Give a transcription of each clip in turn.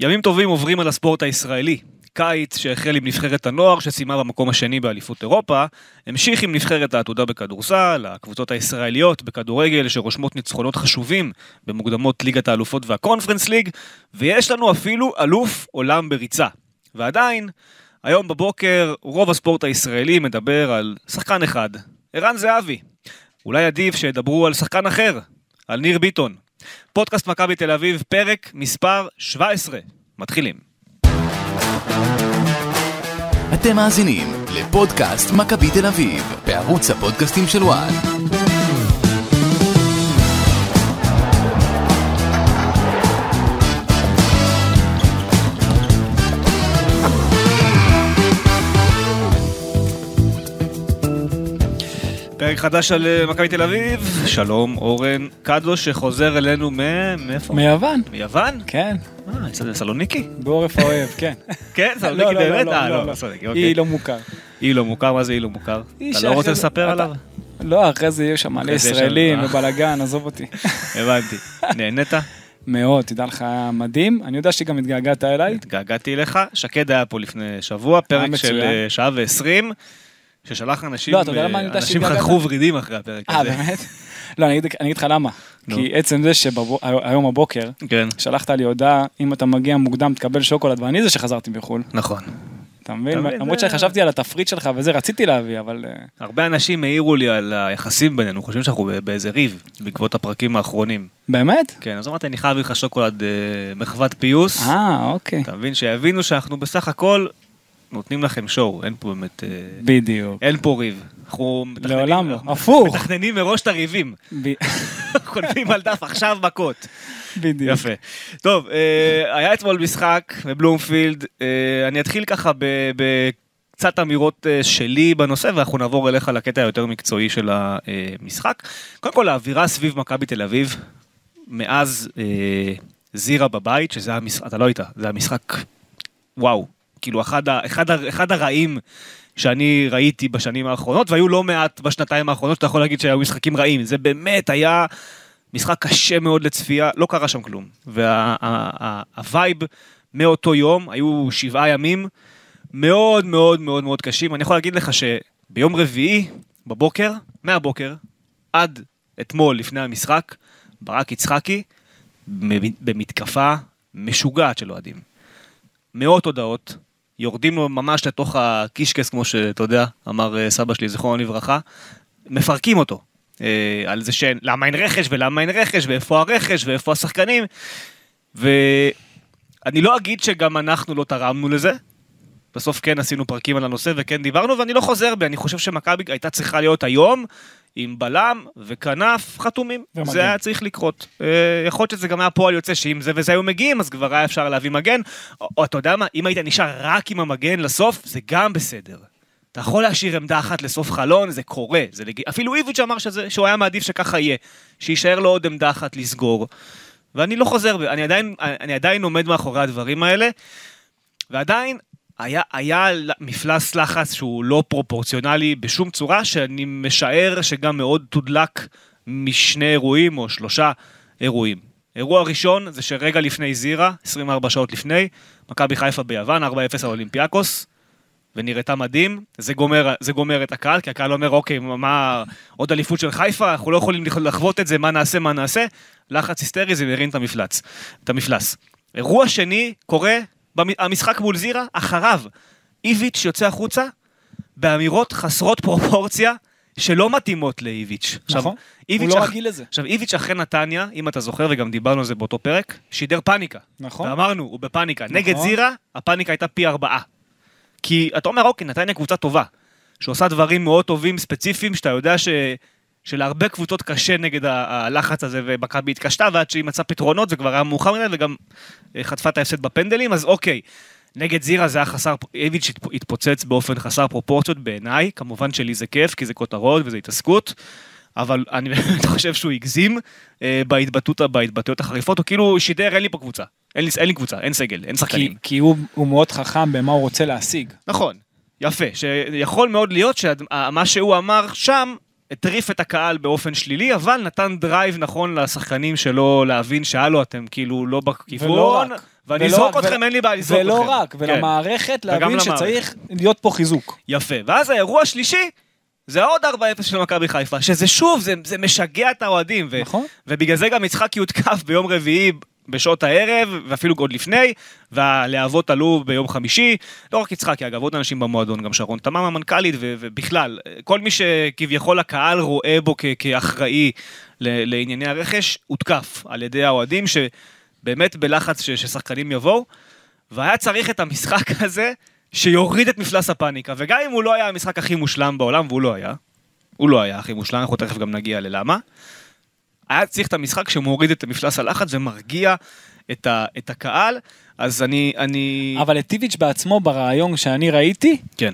ימים טובים עוברים על הספורט הישראלי. קיץ שהחל עם נבחרת הנוער שסיימה במקום השני באליפות אירופה, המשיך עם נבחרת העתודה בכדורסל, הקבוצות הישראליות בכדורגל שרושמות ניצחונות חשובים במוקדמות ליגת האלופות והקונפרנס ליג, ויש לנו אפילו אלוף עולם בריצה. ועדיין, היום בבוקר רוב הספורט הישראלי מדבר על שחקן אחד, ערן זהבי. אולי עדיף שידברו על שחקן אחר, על ניר ביטון. פודקאסט מכבי תל אביב, פרק מספר 17. מתחילים. אתם מאזינים לפודקאסט מכבי תל אביב, בערוץ הפודקאסטים של וואן. פרק חדש על אה, מכבי תל אביב, שלום אורן קדוש שחוזר אלינו מ... מאיפה? מיוון. מיוון? כן. אה, סלוניקי? בעורף האוהב, כן. כן, לא, סלוניקי לא, באמת? לא, אה, לא, לא, לא. סלוניקי, אוקיי. היא לא מוכר. אי לא מוכר, מה זה אי לא מוכר? היא אתה לא רוצה לספר עליו? לא, אחרי זה יהיו שם מלא ישראלים לנו- ובלאגן, עזוב אותי. הבנתי. נהנית? מאוד, תדע לך, היה מדהים. אני יודע שגם התגעגעת אליי. התגעגעתי אליך. שקד היה פה לפני שבוע, פרק של. אה, שעה ועשרים, ששלח אנשים, לא, אתה יודע למה אה, אני יודע אנשים? חתכו ורידים אחרי הפרק אה, הזה. באמת? לא, אני אגיד לך למה. כי עצם זה שהיום בבוקר כן, שלחת לי הודעה, אם אתה מגיע מוקדם תקבל שוקולד, ואני זה שחזרתי מחו"ל. נכון. אתה מבין? למרות שחשבתי על התפריט שלך וזה, רציתי להביא, אבל... אה, הרבה אנשים העירו לי על היחסים בינינו, חושבים שאנחנו באיזה ריב, בעקבות הפרקים האחרונים. באמת? כן, אז אמרתי, אני חייב לך שוקולד אה, מחוות פיוס. אה, אוקיי. אתה מבין? שיבינו שאנחנו בסך הכל נותנים לכם שואו, אין פה באמת... אה, בדיוק. אין פה ריב. אנחנו מתכננים- לעולם לא. הפוך. מתכננים מראש את הריבים. כותבים על דף עכשיו מכות. בדיוק. יפה. טוב, אה, היה אתמול משחק בבלומפילד, אה, אני אתחיל ככה בקצת אמירות שלי בנושא, ואנחנו נעבור אליך לקטע היותר מקצועי של המשחק. קודם כל, האווירה סביב מכבי תל אביב, מאז זירה בבית, שזה היה משחק, אתה לא היית, זה היה משחק, וואו, כאילו אחד, ה, אחד, ה, אחד הרעים שאני ראיתי בשנים האחרונות, והיו לא מעט בשנתיים האחרונות שאתה יכול להגיד שהיו משחקים רעים, זה באמת היה משחק קשה מאוד לצפייה, לא קרה שם כלום. והווייב מאותו יום, היו שבעה ימים מאוד מאוד מאוד מאוד קשים. אני יכול להגיד לך שביום רביעי בבוקר, מהבוקר, עד אתמול לפני המשחק, ברק יצחקי במתקפה משוגעת של אוהדים. מאות הודעות, יורדים לו ממש לתוך הקישקס, כמו שאתה יודע, אמר אה, סבא שלי, זיכרונו לברכה, מפרקים אותו. אה, על זה שלמה אין רכש ולמה אין רכש ואיפה הרכש ואיפה השחקנים. ואני לא אגיד שגם אנחנו לא תרמנו לזה. בסוף כן עשינו פרקים על הנושא וכן דיברנו ואני לא חוזר בי, אני חושב שמכבי הייתה צריכה להיות היום עם בלם וכנף חתומים. ומגן. זה היה צריך לקרות. אה, יכול להיות שזה גם היה פועל יוצא שאם זה וזה היו מגיעים אז כבר היה אפשר להביא מגן. או, או אתה יודע מה, אם היית נשאר רק עם המגן לסוף זה גם בסדר. אתה יכול להשאיר עמדה אחת לסוף חלון, זה קורה. זה לג... אפילו איביץ' אמר שזה, שהוא היה מעדיף שככה יהיה. שיישאר לו עוד עמדה אחת לסגור. ואני לא חוזר, אני עדיין, אני עדיין עומד מאחורי הדברים האלה. ועדיין, היה, היה מפלס לחץ שהוא לא פרופורציונלי בשום צורה, שאני משער שגם מאוד תודלק משני אירועים או שלושה אירועים. אירוע ראשון זה שרגע לפני זירה, 24 שעות לפני, מכבי חיפה ביוון, 4-0 על אולימפיאקוס, ונראתה מדהים, זה גומר, זה גומר את הקהל, כי הקהל אומר, אוקיי, מה, עוד אליפות של חיפה, אנחנו לא יכולים לחוות את זה, מה נעשה, מה נעשה, לחץ היסטרי, זה מרים את המפלץ, את המפלס. אירוע שני קורה, המשחק מול זירה, אחריו, איביץ' יוצא החוצה, באמירות חסרות פרופורציה, שלא מתאימות לאיביץ'. עכשיו, נכון. הוא איביץ' לא אח- רגיל לזה. עכשיו, איביץ' אחרי נתניה, אם אתה זוכר, וגם דיברנו על זה באותו פרק, שידר פאניקה. נכון. ואמרנו, הוא בפאניקה. נגד נכון. זירה, הפאניקה הייתה פי ארבעה. כי אתה אומר, אוקיי, נתניה קבוצה טובה, שעושה דברים מאוד טובים, ספציפיים, שאתה יודע ש... שלהרבה קבוצות קשה נגד הלחץ הזה, ומכבי התקשתה, ועד שהיא מצאה פתרונות, זה כבר היה מאוחר מדי, וגם אה, חטפה את ההפסד בפנדלים, אז אוקיי. נגד זירה זה היה חסר, איביץ' התפ- התפוצץ באופן חסר פרופורציות בעיניי, כמובן שלי זה כיף, כי זה כותרות וזה התעסקות, אבל אני באמת חושב שהוא הגזים אה, בהתבטאות, בהתבטאויות החריפות, הוא כאילו שידר, אין לי פה קבוצה, אין לי, אין לי קבוצה, אין סגל, אין כי, שחקנים. כי הוא, הוא מאוד חכם במה הוא רוצה להשיג. נכון, יפה, שיכול מאוד להיות שמה שהוא אמר שם, הטריף את הקהל באופן שלילי, אבל נתן drive נכון לשחקנים שלו להבין שהלו, אתם כאילו לא ולא בכיוון, רק. ואני ולא אזרוק אתכם, אין לי בעיה לזרוק אתכם. ולא רק, כן. ולמערכת להבין. שצריך להיות פה חיזוק. יפה, ואז האירוע השלישי, זה עוד 4-0 של מכבי חיפה, שזה שוב, זה, זה משגע את האוהדים. ו- נכון. ובגלל זה גם יצחק יותקף ביום רביעי בשעות הערב, ואפילו עוד לפני, והלהבות עלו ביום חמישי. לא רק יצחקי, אגב, עוד אנשים במועדון, גם שרון תמם המנכ"לית, ובכלל, כל מי שכביכול הקהל רואה בו כאחראי לענייני הרכש, הותקף על ידי האוהדים, שבאמת בלחץ ש- ששחקנים יבואו, והיה צריך את המשחק הזה שיוריד את מפלס הפאניקה, וגם אם הוא לא היה המשחק הכי מושלם בעולם, והוא לא היה, הוא לא היה הכי מושלם, אנחנו תכף גם נגיע ללמה. היה צריך את המשחק שמוריד את מפלס הלחץ ומרגיע את, ה, את הקהל, אז אני, אני... אבל את טיביץ' בעצמו ברעיון שאני ראיתי, כן.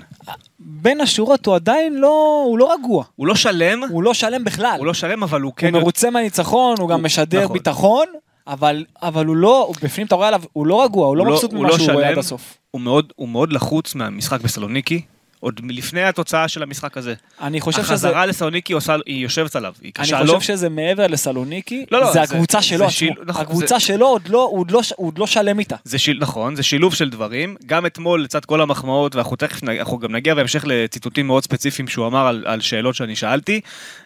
בין השורות הוא עדיין לא, הוא לא רגוע. הוא לא שלם, הוא לא שלם בכלל. הוא לא שלם, אבל הוא כן... הוא מרוצה מהניצחון, הוא גם הוא- משדר נכון. ביטחון, אבל, אבל הוא לא, הוא בפנים אתה רואה עליו, הוא לא רגוע, הוא לא הוא לא- מבסוט הוא ממה לא שהוא רואה. עד הסוף. הוא מאוד, הוא מאוד לחוץ מהמשחק בסלוניקי, עוד מלפני התוצאה של המשחק הזה. אני חושב שזה... החזרה לסלוניקי עושה, היא יושבת עליו, היא אני קשה חושב לו. שזה מעבר לסלוניקי, לא, לא, זה זה- הקבוצה שלו זה עצמו. שיל- נכון, הקבוצה שלו עוד לא, עוד לא, עוד לא שלם איתה. זה שיל, נכון, זה שילוב של דברים. גם אתמול, לצד כל המחמאות, ואנחנו תכף, נ- אנחנו גם נגיע בהמשך לציטוטים מאוד ספציפיים שהוא אמר על, על שאלות שאני שאלתי.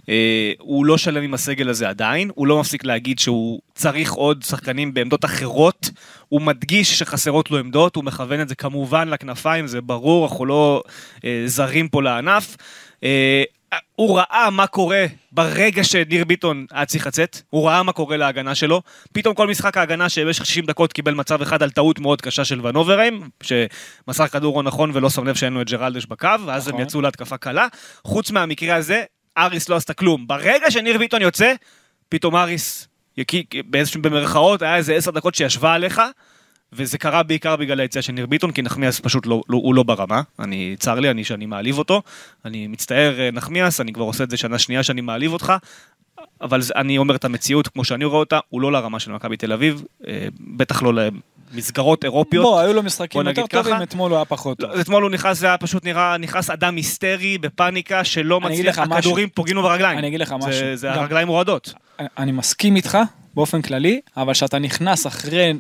אה, הוא לא שלם עם הסגל הזה עדיין, הוא לא מפסיק להגיד שהוא צריך עוד שחקנים בעמדות אחרות. הוא מדגיש שחסרות לו עמדות, הוא מכוון את זה כמובן לכנפיים, זה ברור, אנחנו לא אה, זרים פה לענף. אה, הוא ראה מה קורה ברגע שניר ביטון היה צריך לצאת, הוא ראה מה קורה להגנה שלו, פתאום כל משחק ההגנה שבמשך 60 דקות קיבל מצב אחד על טעות מאוד קשה של ונוברהיים, שמסר כדור לא נכון ולא שם לב שאין לו את ג'רלדש בקו, ואז הם נכון. יצאו להתקפה קלה. חוץ מהמקרה הזה, אריס לא עשתה כלום. ברגע שניר ביטון יוצא, פתאום אריס, באיזשהו במרכאות, היה איזה 10 דקות שישבה עליך, וזה קרה בעיקר בגלל היציאה של ניר ביטון, כי נחמיאס פשוט לא, לא, הוא לא ברמה. אני, צר לי, אני שאני מעליב אותו. אני מצטער, אה, נחמיאס, אני כבר עושה את זה שנה שנייה שאני מעליב אותך. אבל אני אומר את המציאות כמו שאני רואה אותה, הוא לא לרמה של מכבי תל אביב, אה, בטח לא למסגרות אירופיות. בוא, היו לו משחקים יותר נגיד ככה. טובים, אתמול הוא היה פחות טוב. לא, אתמול הוא נכנס, זה היה פשוט נראה, נכנס אדם היסטרי, בפאניקה, שלא מצליח. הכדורים פוגעים לו ברגליים. אני אגיד לך זה- משהו. זה הרגליים רועדות. אני מסכים איתך באופן כללי, אבל כשאתה נכנס אחרי,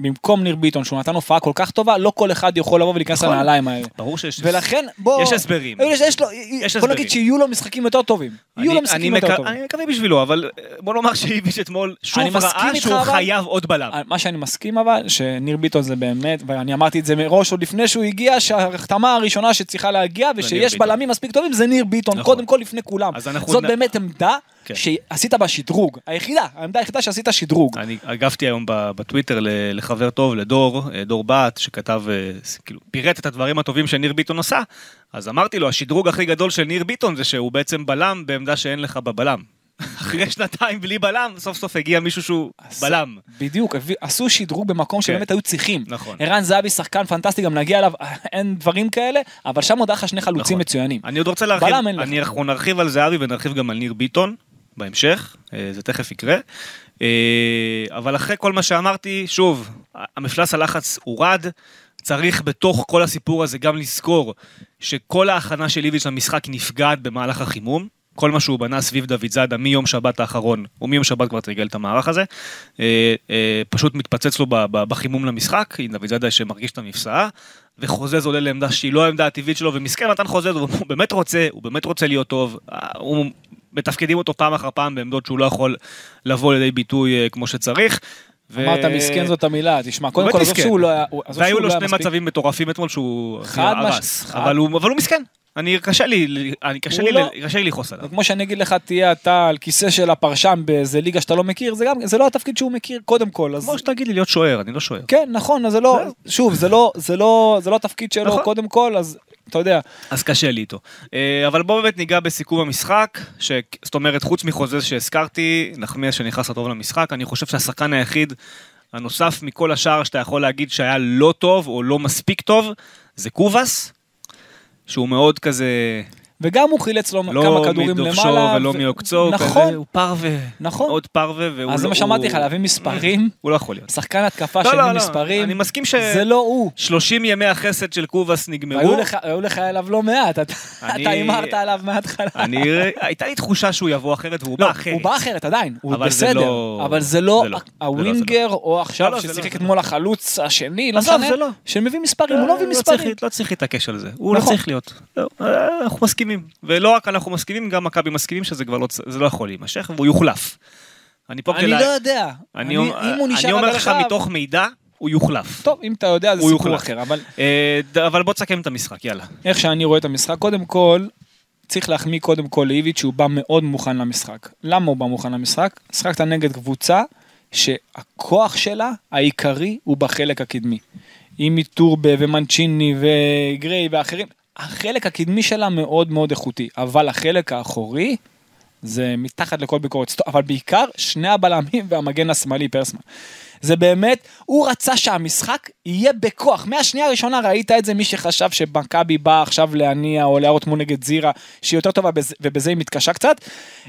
במקום ניר ביטון, שהוא נתן הופעה כל כך טובה, לא כל אחד יכול לבוא ולהיכנס נכון. לנעליים האלה. ברור שיש... ולכן, בוא... יש הסברים. יש, יש לו, יש בוא הסברים. נגיד שיהיו לו משחקים יותר טובים. יהיו לו אני- משחקים אני יותר מקו- טובים. אני מקווה בשבילו, אבל אה, בוא נאמר שאיביץ' אתמול שוב אני ראה שהוא אבל- חייב עוד בלם. מה שאני מסכים אבל, שניר ביטון זה באמת, ואני אמרתי את זה מראש עוד לפני שהוא הגיע, שההחתמה הראשונה שצריכה להגיע, ושיש. בלמים מספיק טובים, זה ניר ביטון, נכון. קודם כל לפני כולם. אז אנחנו זאת נ- באמת עמדה כן. שעשית בה שדרוג, היחידה, העמדה היחידה שעשית שדרוג. אני הגבתי היום בטוויטר לחבר טוב, לדור, אה, דור בת, שכתב, אה, כאילו, פירט את הדברים הטובים שניר ביטון עשה, אז אמרתי לו, השדרוג הכי גדול של ניר ביטון זה שהוא בעצם בלם בעמדה שאין לך בבלם. אחרי שנתיים בלי בלם, סוף סוף הגיע מישהו שהוא אז- בלם. בדיוק, עשו שדרוג במקום שבאמת היו צריכים. נכון. ערן זהבי שחקן פנטסטי, גם נגיע אליו, אין דברים כאלה, אבל שם עוד היה לך שני חלוצים נכון. מצוינים. אני עוד רוצה להרחיב, בלם אין לך. אני, אנחנו נרחיב על זהבי ונרחיב גם על ניר ביטון בהמשך, אה, זה תכף יקרה. אה, אבל אחרי כל מה שאמרתי, שוב, המפלס הלחץ הורד, צריך בתוך כל הסיפור הזה גם לזכור שכל ההכנה של איביץ' למשחק נפגעת במהלך החימום. כל מה שהוא בנה סביב דוד זאדה מיום שבת האחרון, או מיום שבת כבר תרגל את המערך הזה, אה, פשוט מתפצץ לו בחימום למשחק, עם דוד זאדה שמרגיש את המפסעה, וחוזז עולה לעמדה שהיא לא העמדה הטבעית שלו, ומסכן מתן חוזז, הוא הוא באמת רוצה, הוא באמת רוצה להיות טוב, הוא מתפקדים אותו פעם אחר פעם בעמדות שהוא לא יכול לבוא לידי ביטוי אה, כמו שצריך. ו- אמרת מסכן זאת המילה, תשמע, קודם באמת כל, עזוב. שהוא לא היה, והיו לו לא שני. מצבים מטורפים אתמול שהוא הרס. אבל הוא מסכן. אני, קשה לי, אני, קשה לי, לא- קשה לי לכעוס עליו. כמו שאני אגיד לך, תהיה אתה על כיסא של הפרשן באיזה ליגה שאתה לא מכיר, זה גם, זה לא התפקיד שהוא מכיר קודם כל, אז... כמו שתגיד לי להיות שוער, אני לא שוער. כן, נכון, אז זה לא, שוב, זה לא, זה לא, זה לא התפקיד שלו נכון. קודם כל, אז אתה יודע, אז קשה לי איתו. אה, אבל בואו באמת ניגע בסיכום המשחק, ש... זאת אומרת, חוץ מחוזז שהזכרתי, נחמיאס שנכנס לטוב למשחק, אני חושב שהשחקן היחיד הנוסף מכל השאר שאתה יכול להגיד שהיה לא טוב או לא מספיק טוב, זה קובאס, שהוא מאוד כזה... וגם הוא חילץ לו לא כמה כדורים למעלה. ולא ו- מעוקצו, נכון, הוא פרווה, נכון. עוד פרווה, והוא אז זה לא- מה שאמרתי לך, הוא- להביא מספרים, הוא לא יכול להיות. שחקן התקפה לא, של לא, לא, מספרים, אני מסכים ש... זה לא הוא. 30 ימי החסד של קובאס נגמרו. והיו לך- היו לך עליו לא מעט, אתה אני- הימרת עליו מההתחלה. אני, הייתה לי תחושה שהוא יבוא אחרת והוא לא, בא אחרת. הוא בא אחרת עדיין, הוא אבל זה בסדר, לא- אבל זה לא זה לא, זה לא, הווינגר, או לא, עכשיו לא, זה ששיחק לא, זה אתמול החלוץ השני, לא משנה, זה לא. שמביא מספרים, הוא לא מביא צריך- מספרים. לא צריך להתעקש על זה, הוא לא נכון. צריך להיות. לא, אה, אנחנו מסכימים. ולא רק אנחנו מסכימים, גם מכבי מסכימים שזה כבר לא, לא יכול להימשך, והוא יוחלף. אני פה אני כדי... לא יודע, אני, אני- אומר- אם הוא אני נשאר אומר עד לך מתוך מידע, הוא יוחלף. טוב, אם אתה יודע זה סיפור יוחלף. אחר, אבל אה, אבל בוא תסכם את המשחק, יאללה. איך שאני רואה את המשחק, קודם כל, צריך להחמיא קודם כל לאיביץ' שהוא בא מאוד מוכן למשחק. למה הוא בא מוכן למשחק? שחקת נגד קבוצה שהכוח שלה העיקרי הוא בחלק הקדמי. עם מטורבה ומנצ'יני וגריי ואחרים, החלק הקדמי שלה מאוד מאוד איכותי, אבל החלק האחורי זה מתחת לכל ביקורת, אבל בעיקר שני הבלמים והמגן השמאלי פרסמן. זה באמת, הוא רצה שהמשחק יהיה בכוח. מהשנייה הראשונה ראית את זה, מי שחשב שמכבי באה עכשיו להניע או להראות כמו נגד זירה, שהיא יותר טובה בזה- ובזה היא מתקשה קצת,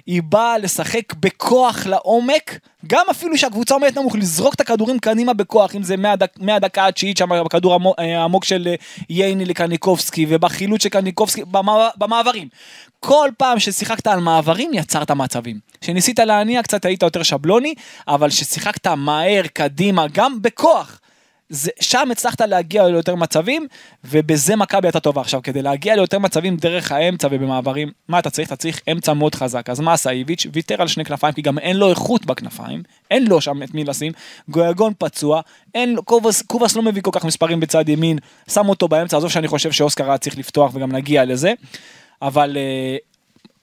היא באה לשחק בכוח לעומק, גם אפילו שהקבוצה עומדת נמוך, לזרוק את הכדורים קדימה בכוח, אם זה מהדק, מהדקה התשיעית שם, בכדור המו- אה, העמוק של אה, ייני לקניקובסקי, ובחילוץ של קניקובסקי, במע- במעברים. כל פעם ששיחקת על מעברים יצרת מצבים. כשניסית להניע קצת היית יותר שבלוני, אבל כששיחקת מהר קדימה, גם בכוח, זה, שם הצלחת להגיע ליותר מצבים, ובזה מכבי הייתה טובה. עכשיו, כדי להגיע ליותר מצבים דרך האמצע ובמעברים, מה אתה צריך? אתה צריך אמצע מאוד חזק. אז מה עשה איביץ'? ויתר על שני כנפיים, כי גם אין לו איכות בכנפיים, אין לו שם את מי לשים, גויגון פצוע, אין לו, קובס, קובס לא מביא כל כך מספרים בצד ימין, שם אותו באמצע, עזוב שאני חושב שאוסקר היה צריך לפתוח וגם נגיע לזה, אבל...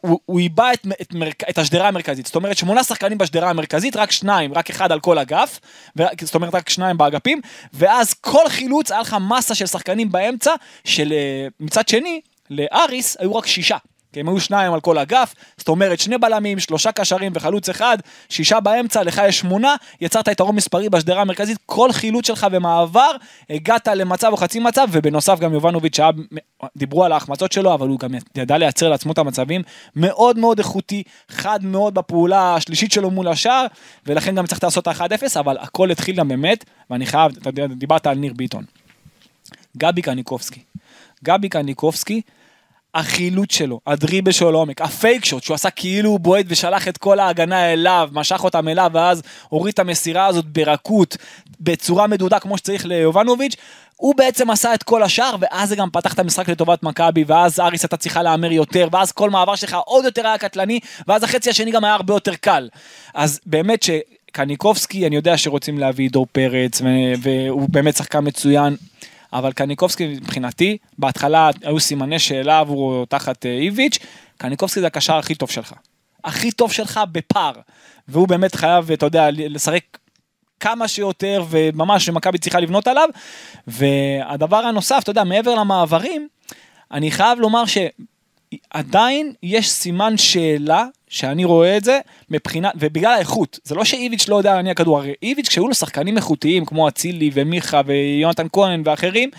הוא, הוא איבא את, את, את השדרה המרכזית, זאת אומרת שמונה שחקנים בשדרה המרכזית, רק שניים, רק אחד על כל אגף, ו, זאת אומרת רק שניים באגפים, ואז כל חילוץ היה לך מסה של שחקנים באמצע, של אה, מצד שני, לאריס היו רק שישה. כי הם היו שניים על כל אגף, זאת אומרת שני בלמים, שלושה קשרים וחלוץ אחד, שישה באמצע, לך יש שמונה, יצרת יתרון מספרי בשדרה המרכזית, כל חילוץ שלך במעבר, הגעת למצב או חצי מצב, ובנוסף גם יובנוביץ' שהיה, דיברו על ההחמצות שלו, אבל הוא גם ידע לייצר לעצמו את המצבים, מאוד מאוד איכותי, חד מאוד בפעולה השלישית שלו מול השער, ולכן גם צריך לעשות את ה-1-0, אבל הכל התחיל גם באמת, ואני חייב, אתה דיברת על ניר ביטון. גבי קניקובסקי. גבי קניקובסקי, החילוץ שלו, הדריבל שלו לעומק, הפייק שוט שהוא עשה כאילו הוא בועט ושלח את כל ההגנה אליו, משך אותם אליו ואז הוריד את המסירה הזאת ברכות, בצורה מדודה כמו שצריך ליובנוביץ', הוא בעצם עשה את כל השאר ואז זה גם פתח את המשחק לטובת מכבי ואז אריס הייתה צריכה להמר יותר ואז כל מעבר שלך עוד יותר היה קטלני ואז החצי השני גם היה הרבה יותר קל. אז באמת ש... קניקובסקי, אני יודע שרוצים להביא דור פרץ, והוא באמת שחקן מצוין, אבל קניקובסקי מבחינתי, בהתחלה היו סימני שאלה עבורו תחת אה, איביץ', קניקובסקי זה הקשר הכי טוב שלך. הכי טוב שלך בפער. והוא באמת חייב, אתה יודע, לשחק כמה שיותר, וממש מכבי צריכה לבנות עליו. והדבר הנוסף, אתה יודע, מעבר למעברים, אני חייב לומר שעדיין יש סימן שאלה, שאני רואה את זה, מבחינת, ובגלל האיכות, זה לא שאיביץ' לא יודע להניע כדור, הרי איביץ' כשהיו לו שחקנים איכותיים כמו אצילי ומיכה ויונתן כהן ואחרים,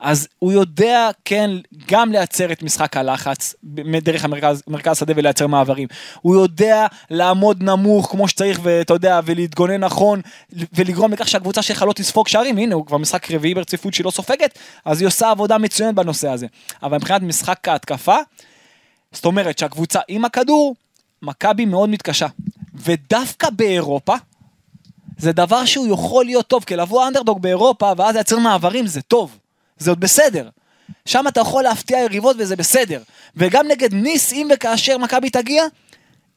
אז הוא יודע כן גם לייצר את משחק הלחץ דרך המרכז מרכז שדה ולייצר מעברים. הוא יודע לעמוד נמוך כמו שצריך ואתה יודע ולהתגונן נכון ולגרום לכך שהקבוצה שלך לא תספוג שערים הנה הוא כבר משחק רביעי ברציפות שהיא לא סופגת אז היא עושה עבודה מצוינת בנושא הזה. אבל מבחינת משחק ההתקפה זאת אומרת שהקבוצה עם הכדור מכבי מאוד מתקשה ודווקא באירופה זה דבר שהוא יכול להיות טוב כי לבוא אנדרדוג באירופה ואז לייצר מעברים זה טוב. זה עוד בסדר. שם אתה יכול להפתיע יריבות וזה בסדר. וגם נגד ניס, אם וכאשר מכבי תגיע,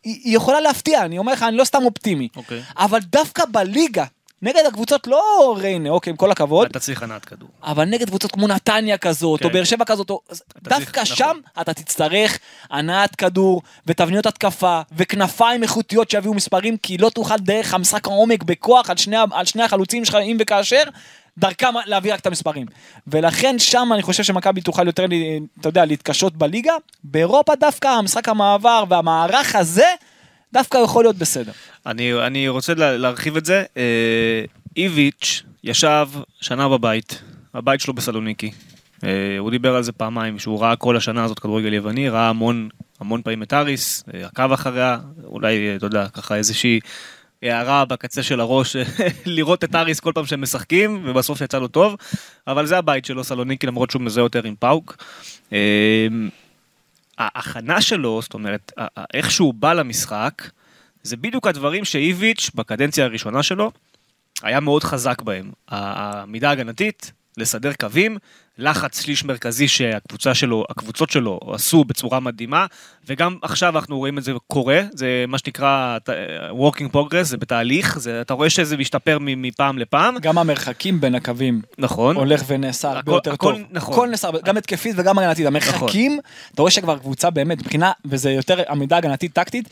היא, יכולה להפתיע, אני אומר לך, אני לא סתם אופטימי. אוקיי. אבל דווקא בליגה, נגד הקבוצות לא ריינה, אוקיי, עם כל הכבוד, אתה צריך הנעת כדור. אבל נגד קבוצות כמו נתניה כזאת, כן. או באר שבע כזאת, או... דווקא צריך- שם נכון. אתה תצטרך הנעת כדור, ותבניות התקפה, וכנפיים איכותיות שיביאו מספרים, כי לא תוכל דרך המשחק העומק בכוח על שני, על שני החלוצים שלך, אם וכאשר, דרכם להביא רק את המספרים. ולכן שם אני חושב שמכבי תוכל יותר, אתה יודע, להתקשות בליגה. באירופה דווקא המשחק המעבר והמערך הזה, דווקא יכול להיות בסדר. אני, אני רוצה לה, להרחיב את זה. אה, איביץ' ישב שנה בבית, הבית שלו בסלוניקי, אה, הוא דיבר על זה פעמיים, שהוא ראה כל השנה הזאת כדורגל יווני, ראה המון, המון פעמים את אריס, אה, עקב אחריה, אולי, אה, אתה יודע, ככה איזושהי הערה בקצה של הראש, לראות את אריס כל פעם שהם משחקים, ובסוף יצא לו טוב, אבל זה הבית שלו, סלוניקי, למרות שהוא מזהה יותר עם פאוק. ההכנה שלו, זאת אומרת, איך שהוא בא למשחק, זה בדיוק הדברים שאיביץ' בקדנציה הראשונה שלו היה מאוד חזק בהם. העמידה ההגנתית, לסדר קווים, לחץ שליש מרכזי שהקבוצה שלו, הקבוצות שלו עשו בצורה מדהימה, וגם עכשיו אנחנו רואים את זה קורה, זה מה שנקרא ת- working progress, זה בתהליך, זה, אתה רואה שזה משתפר מפעם לפעם, גם המרחקים בין הקווים נכון. הולך ונעשה הרבה יותר הכל טוב. נכון. הכל נעשה, גם התקפית וגם הגנתית. המרחקים, אתה רואה שכבר קבוצה באמת, מבחינה, וזה יותר עמידה הגנתית טקטית,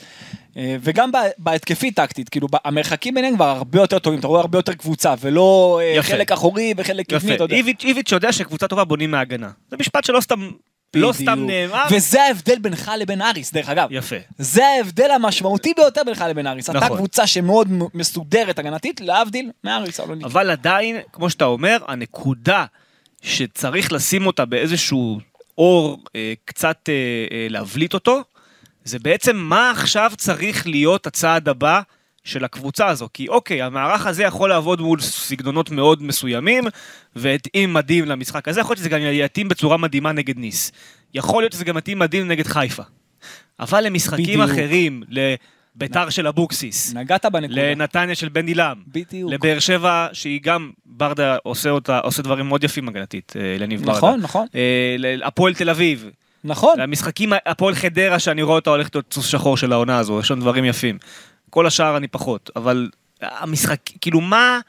אה, וגם בה- בהתקפית טקטית, כאילו המרחקים ביניהם כבר הרבה יותר טובים, אתה רואה הרבה יותר קבוצה, ולא אה, יפה. חלק אחורי וחלק קדמי. אתה יודע. איביץ' איביץ' יודע שקבוצה טובה בונים מההגנה. זה משפט שלא סתם, לא סתם. נאמר. וזה ההבדל בינך לבין אריס, דרך אגב. יפה. זה ההבדל המשמעותי ביותר בינך לבין אריס. אתה נכון. קבוצה שמאוד מסודרת הגנתית, להבדיל מאריס סלוניקי. אבל עדיין, כמו שאתה אומר, הנקודה שצריך לשים אותה באיזשהו אור, אה, קצת אה, אה, להבליט אותו, זה בעצם מה עכשיו צריך להיות הצעד הבא של הקבוצה הזו. כי אוקיי, המערך הזה יכול לעבוד מול סגנונות מאוד מסוימים, והתאים מדהים למשחק הזה, יכול להיות שזה גם יתאים בצורה מדהימה נגד ניס. יכול להיות שזה גם יתאים מדהים נגד חיפה. אבל למשחקים בדיוק. אחרים, לביתר של אבוקסיס, נגעת בנקודה. לנתניה של בן עילם, בדיוק. לבאר שבע, שהיא גם, ברדה עושה אותה, עושה דברים מאוד יפים הגנתית, אה, לניב ברדה. נכון, נכון. אה, להפועל תל אביב, נכון. המשחקים, הפועל חדרה, שאני רואה אותה הולכת להיות סוס שחור של העונה הזו, יש שם דברים יפים. כל השאר אני פחות, אבל המשחק, כאילו מה,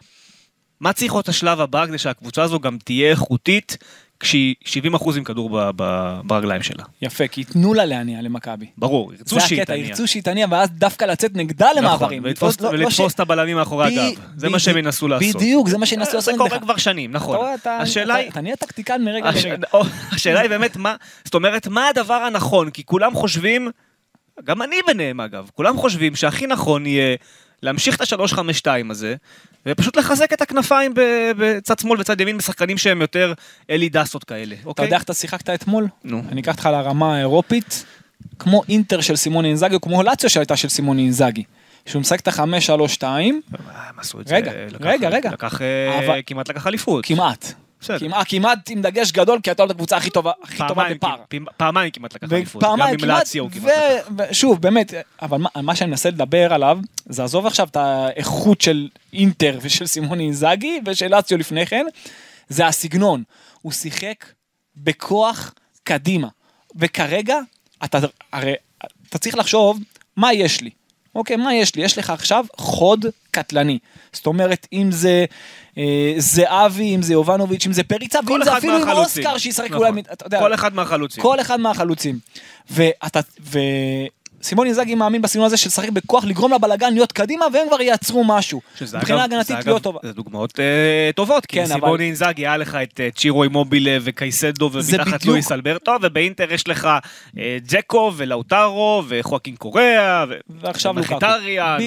מה צריך להיות השלב הבא כדי שהקבוצה הזו גם תהיה איכותית, כשהיא 70% עם כדור ב, ב, ברגליים שלה. יפה, כי ייתנו לה להניע למכבי. ברור, ירצו זה שהיא הקטע, תניע. ירצו שהיא תניע, ואז דווקא לצאת נגדה למעברים. נכון, ולתפוס, לא- לא ולתפוס ש- את הבלמים מאחורי ב- הגב. זה מה שהם ינסו לעשות. בדיוק, זה מה שינסו לעשות זה קורה. כבר שנים, נכון. השאלה היא... נהיה טקטיקן מרגע לרגע. השאלה היא באמת מה, זאת אומרת, מה הדבר הנכון? כי כולם חושבים, גם אני ביניהם אגב, כולם חושבים שהכי נכון יהיה להמשיך את ה-352 הזה, ופשוט לחזק את הכנפיים בצד שמאל וצד ימין בשחקנים שהם יותר אלי דסות כאלה, אתה אוקיי? יודע איך אתה שיחקת אתמול? נו. אני אקח אותך לרמה האירופית, כמו אינטר של סימוני אינזאגי, או כמו לאציו שהייתה של סימוני אינזאגי. שהוא משחק את החמש, שלוש, שתיים, אה, הם עשו את זה, רגע, רגע, רגע. לקח, אה, כמעט לקח אליפות. כמעט. כמעט, כמעט עם דגש גדול, כי אתה לא הקבוצה הכי טובה, הכי טובה בפער. פעמיים כמעט לקח אליפות. גם עם לאציו כמעט לקח. ושוב, באמת, אבל מה, מה שאני מנסה לדבר עליו, זה עזוב עכשיו את האיכות של אינטר ושל סימוני אינזאגי ושל לאציו לפני כן, זה הסגנון. הוא שיחק בכוח קדימה. וכרגע, אתה, הרי, אתה צריך לחשוב, מה יש לי? אוקיי, מה יש לי? יש לך עכשיו חוד קטלני. זאת אומרת, אם זה אה, זהבי, אם זה יובנוביץ', אם זה פריצה, ואם כל זה אפילו עם. אוסקר שישחק נכון. אולי, אתה יודע, כל אחד מהחלוצים. כל אחד מהחלוצים. ואתה, וסימון איזגי מאמין בסגנון הזה של לשחק בכוח, לגרום לבלגן להיות קדימה, והם כבר יעצרו משהו. מבחינה הגנתית לא טובה. זה דוגמאות אה, טובות, כי כן, בסימוני אבל- אינזאגי היה לך את אה, צ'ירו אימובילה וקייסדו זה ומתחת. לואיס אלברטו, ובאינטר יש לך אה, ג'קו ולאוטרו וחואקין קוריאה, ו- ועכשיו לוקאקו.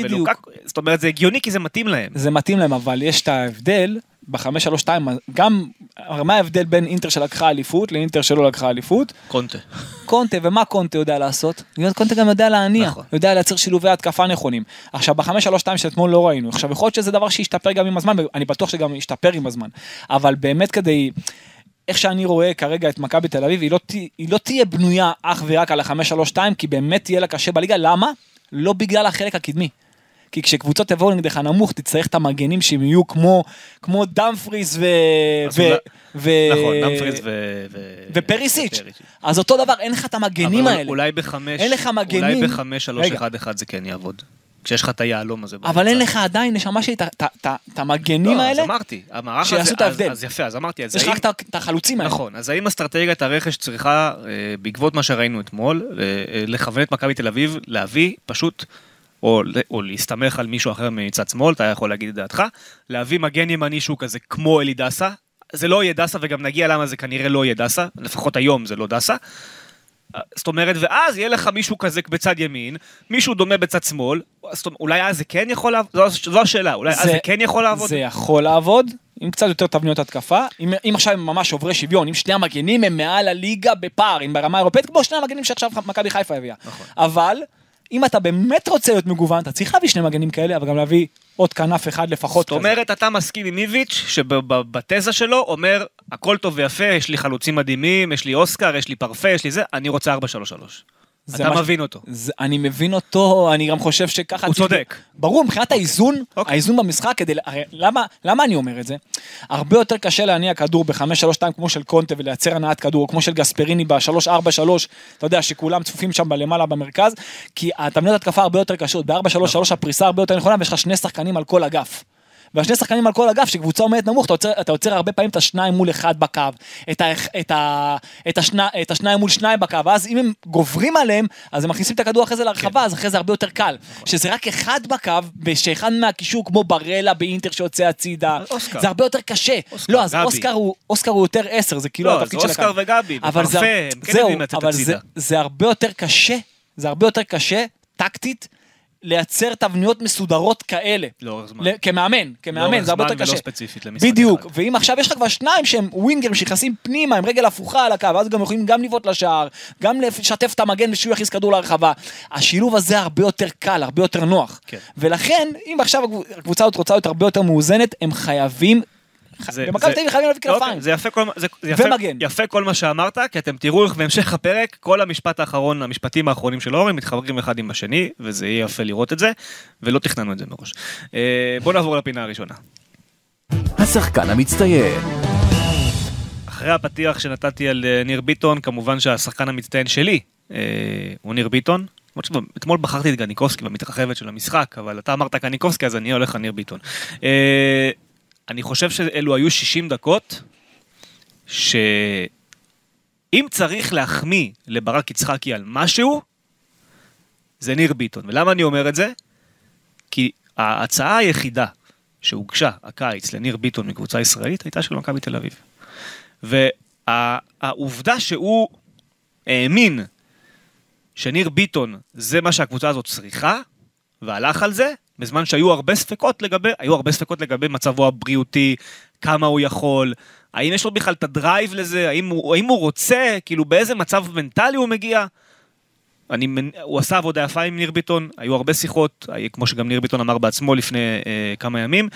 ולוקאקו, זאת אומרת זה הגיוני כי זה מתאים להם. זה מתאים להם, אבל יש את ההבדל, בחמש, שלוש, שתיים, גם, הרי מה ההבדל בין אינטר שלקחה אליפות לאינטר שלא לקחה אליפות? קונטה. קונטה, ומה קונטה יודע לעשות? קונטה גם יודע להניע, נכון. יודע לייצר שילובי התקפה נכונים. עכשיו בחמש שלוש שתיים שאתמול לא ראינו, עכשיו יכול להיות שזה דבר שישתפר גם עם הזמן, ואני בטוח שגם ישתפר עם הזמן, אבל באמת כדי, איך שאני רואה כרגע את מכבי תל אביב, היא לא, תה- היא לא תהיה בנויה אך ורק על החמש שלוש שתיים, כי באמת תהיה לה קשה בליגה, למה? לא בגלל החלק הקדמי. כי כשקבוצות יבואו נגדך נמוך, תצטרך את המגנים שהם יהיו כמו, כמו דמפריס ו... אז ו... ו... נכון, דמפריס ו... ופריסיץ'. אז אותו דבר, אין לך את המגנים האלה. אולי בחמש, אין לך מגנים. אולי בחמש, שלוש. אחד, אחד זה כן יעבוד. כשיש לך את היהלום הזה. אבל. אין לך עדיין, נשמה שלי, את המגנים לא, האלה, אז אמרתי, המערך שיעשו את ההבדל. אז, יפה, אז אמרתי, אז יש רק את החלוצים האלה. נכון, אז האם אסטרטגיית הרכש צריכה, אה, בעקבות מה שראינו אתמול, אה, אה, לכוון את מכבי תל אביב, להביא פשוט, או, או להסתמך על מישהו אחר מצד שמאל, אתה יכול להגיד את דעתך, להביא מגן ימני שהוא כזה כמו אלי דסה, זה לא יהיה דסה וגם נגיע למה זה כנראה לא יהיה דסה, לפחות היום זה לא דסה. זאת אומרת, ואז יהיה לך מישהו כזה בצד ימין, מישהו דומה בצד שמאל, זאת אומרת, אולי אז זה כן יכול לעבוד, זו, זו השאלה, אולי אז זה כן יכול לעבוד? זה יכול לעבוד, עם קצת יותר תבניות התקפה, אם, אם עכשיו הם ממש עוברי שוויון, אם שני המגנים הם מעל הליגה בפער, אם ברמה האירופאית, כמו שני המגנים שעכשיו מכבי חיפה הביאה. נכון. אבל, אם אתה באמת רוצה להיות מגוון, אתה צריך להביא שני מגנים כאלה, אבל גם להביא עוד כנף אחד לפחות. זאת אומרת, אתה מסכים עם איביץ' שבתזה שלו אומר, הכל טוב ויפה, יש לי חלוצים מדהימים, יש לי אוסקר, יש לי פרפה, יש לי זה, אני רוצה 4-3-3. אתה מה מבין אותו. זה, אני מבין אותו, אני גם חושב שככה... הוא צריך- צודק. ברור, מבחינת האיזון, אוקיי. האיזון במשחק, כדי... הרי למה, למה אני אומר את זה? הרבה יותר קשה להניע כדור ב-5-3-2 כמו של קונטה ולייצר הנעת כדור, או כמו של גספריני ב-3-4-3, אתה יודע, שכולם צפופים שם בלמעלה במרכז, כי התבניות התקפה הרבה יותר קשות, ב-4-3-3 הפריסה הרבה יותר נכונה, ויש לך שני שחקנים על כל אגף. והשני שחקנים על כל אגף, שקבוצה עומדת נמוך, אתה יוצר, אתה יוצר הרבה פעמים את השניים מול אחד בקו, את, ה, את, ה, את, השני, את השניים מול שניים בקו, ואז אם הם גוברים עליהם, אז הם מכניסים את הכדור אחרי זה להרחבה, אז אחרי זה הרבה יותר קל. שזה רק אחד בקו, ושאחד מהקישור כמו ברלה באינטר שיוצא הצידה, אוסקר. זה הרבה יותר קשה. אוסקר, לא, אז. אוסקר הוא, אוסקר הוא יותר עשר, זה כאילו לא, אז התפקיד של אוסקר הקו. וגבי, אבל זה- ופרפה, הם כן יודעים לצאת הצידה. זה הרבה יותר קשה, זה הרבה יותר קשה, טקטית, לייצר תבניות מסודרות כאלה. לאורך זמן. כמאמן, כמאמן, לאורך זה הרבה זמן יותר ולא קשה. ספציפית למשחק בדיוק, אחד. ואם עכשיו יש לך כבר שניים שהם ווינגרים שנכנסים פנימה עם רגל הפוכה על הקו, אז גם יכולים גם לבעוט לשער, גם לשתף את המגן ושהוא יכניס כדור להרחבה. השילוב הזה הרבה יותר קל, הרבה יותר נוח. כן. ולכן, אם עכשיו הקבוצה הזאת רוצה להיות הרבה יותר מאוזנת, הם חייבים, במכבי זה- תל אביב חייבים להביא אוקיי, כנפיים. זה יפה כל מה- זה- זה יפה- ומגן. יפה כל מה שאמרת, כי אתם תראו איך בהמשך הפרק, כל המשפט האחרון, המשפטים האחרונים של אורן מתחברים אחד עם השני, וזה יהיה יפה לראות את זה, ולא תכננו את זה מראש. אה, בוא נעבור לפינה הראשונה. השחקן המצטיין, אחרי הפתיח שנתתי על אה, ניר ביטון, כמובן שהשחקן המצטיין שלי אה, הוא ניר ביטון. למרות שאתמול בחרתי את גניקובסקי במתרחבת של המשחק, אבל אתה אמרת גניקובסקי אז אני הולך על ניר ביטון. אני חושב שאלו היו 60 דקות, שאם צריך להחמיא לברק יצחקי על משהו, זה ניר ביטון. ולמה אני אומר את זה? כי ההצעה היחידה שהוגשה הקיץ לניר ביטון מקבוצה ישראלית הייתה של מכבי תל אביב. והעובדה שהוא האמין שניר ביטון זה מה שהקבוצה הזאת צריכה, והלך על זה, בזמן שהיו הרבה ספקות לגבי, היו הרבה ספקות לגבי מצבו הבריאותי, כמה הוא יכול, האם יש לו בכלל את הדרייב לזה, האם הוא, האם הוא רוצה, כאילו באיזה מצב מנטלי הוא מגיע. אני, הוא עשה עבודה יפה עם ניר ביטון, היו הרבה שיחות, היה- כמו שגם ניר ביטון אמר בעצמו לפני אה, כמה ימים.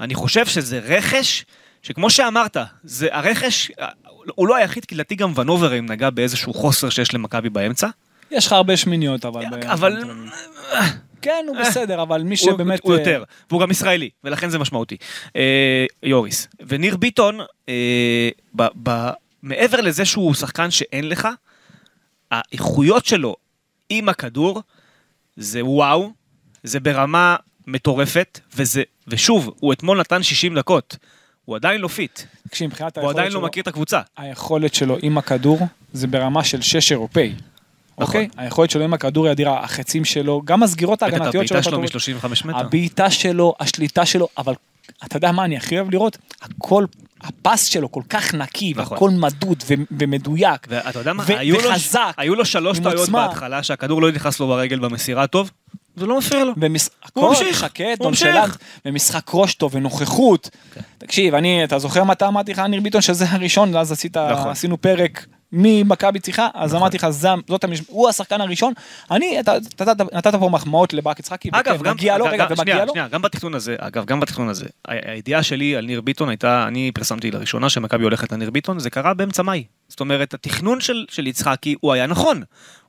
אני חושב שזה רכש, שכמו שאמרת, זה הרכש, אה, הוא לא היחיד, כי לדעתי גם ונוברים נגע באיזשהו חוסר שיש למכבי באמצע. יש לך הרבה שמיניות, אבל... ב- אבל כן, הוא בסדר, אבל מי שבאמת... הוא אה, יותר, והוא גם ישראלי, ולכן זה משמעותי. אה, יוריס. וניר ביטון, אה, מעבר לזה שהוא שחקן שאין לך, האיכויות שלו עם הכדור זה וואו, זה ברמה מטורפת, וזה, ושוב, הוא אתמול נתן 60 דקות. הוא עדיין לא fit, תקשיב, מבחינת הוא עדיין לא שלו- מכיר את הקבוצה. היכולת שלו עם הכדור זה ברמה של שש אירופאי. נכון. אוקיי? היכולת שלו עם הכדור היא אדירה, החצים שלו, גם הסגירות בטח, ההגנתיות שלו. הבעיטה שלו טובות. מ-35 מטר. הבעיטה שלו, השליטה שלו, אבל אתה יודע מה אני הכי אוהב לראות? הכל, הפס שלו כל כך נקי, נכון. והכל מדוד ו- ומדויק. ואתה יודע מה, ו- היו לו- וחזק, היו לו שלוש טעויות. בהתחלה שהכדור לא נכנס לו ברגל במסירה טוב, זה לא מפריע לו. במש... הוא ממשיך, הוא ממשיך. נונשלנט, במשחק ראש טוב ונוכחות. תקשיב, אני, אתה זוכר מתי אמרתי לך, ניר ביטון, שזה הראשון, ואז נכון. עשינו פרק ממכבי צריכה, אז אמרתי לך, זאת המש... הוא השחקן הראשון. אני, נתת פה מחמאות לברק יצחקי, אגב, וכן, גם, מגיע לו, רגע, ומגיע לו. שנייה, גם בתכנון הזה, אגב, גם בתכנון הזה, הידיעה שלי על ניר ביטון הייתה, אני פרסמתי לראשונה שמכבי הולכת לניר ביטון, זה קרה באמצע מאי. זאת אומרת, התכנון של, של יצחקי הוא היה נכון.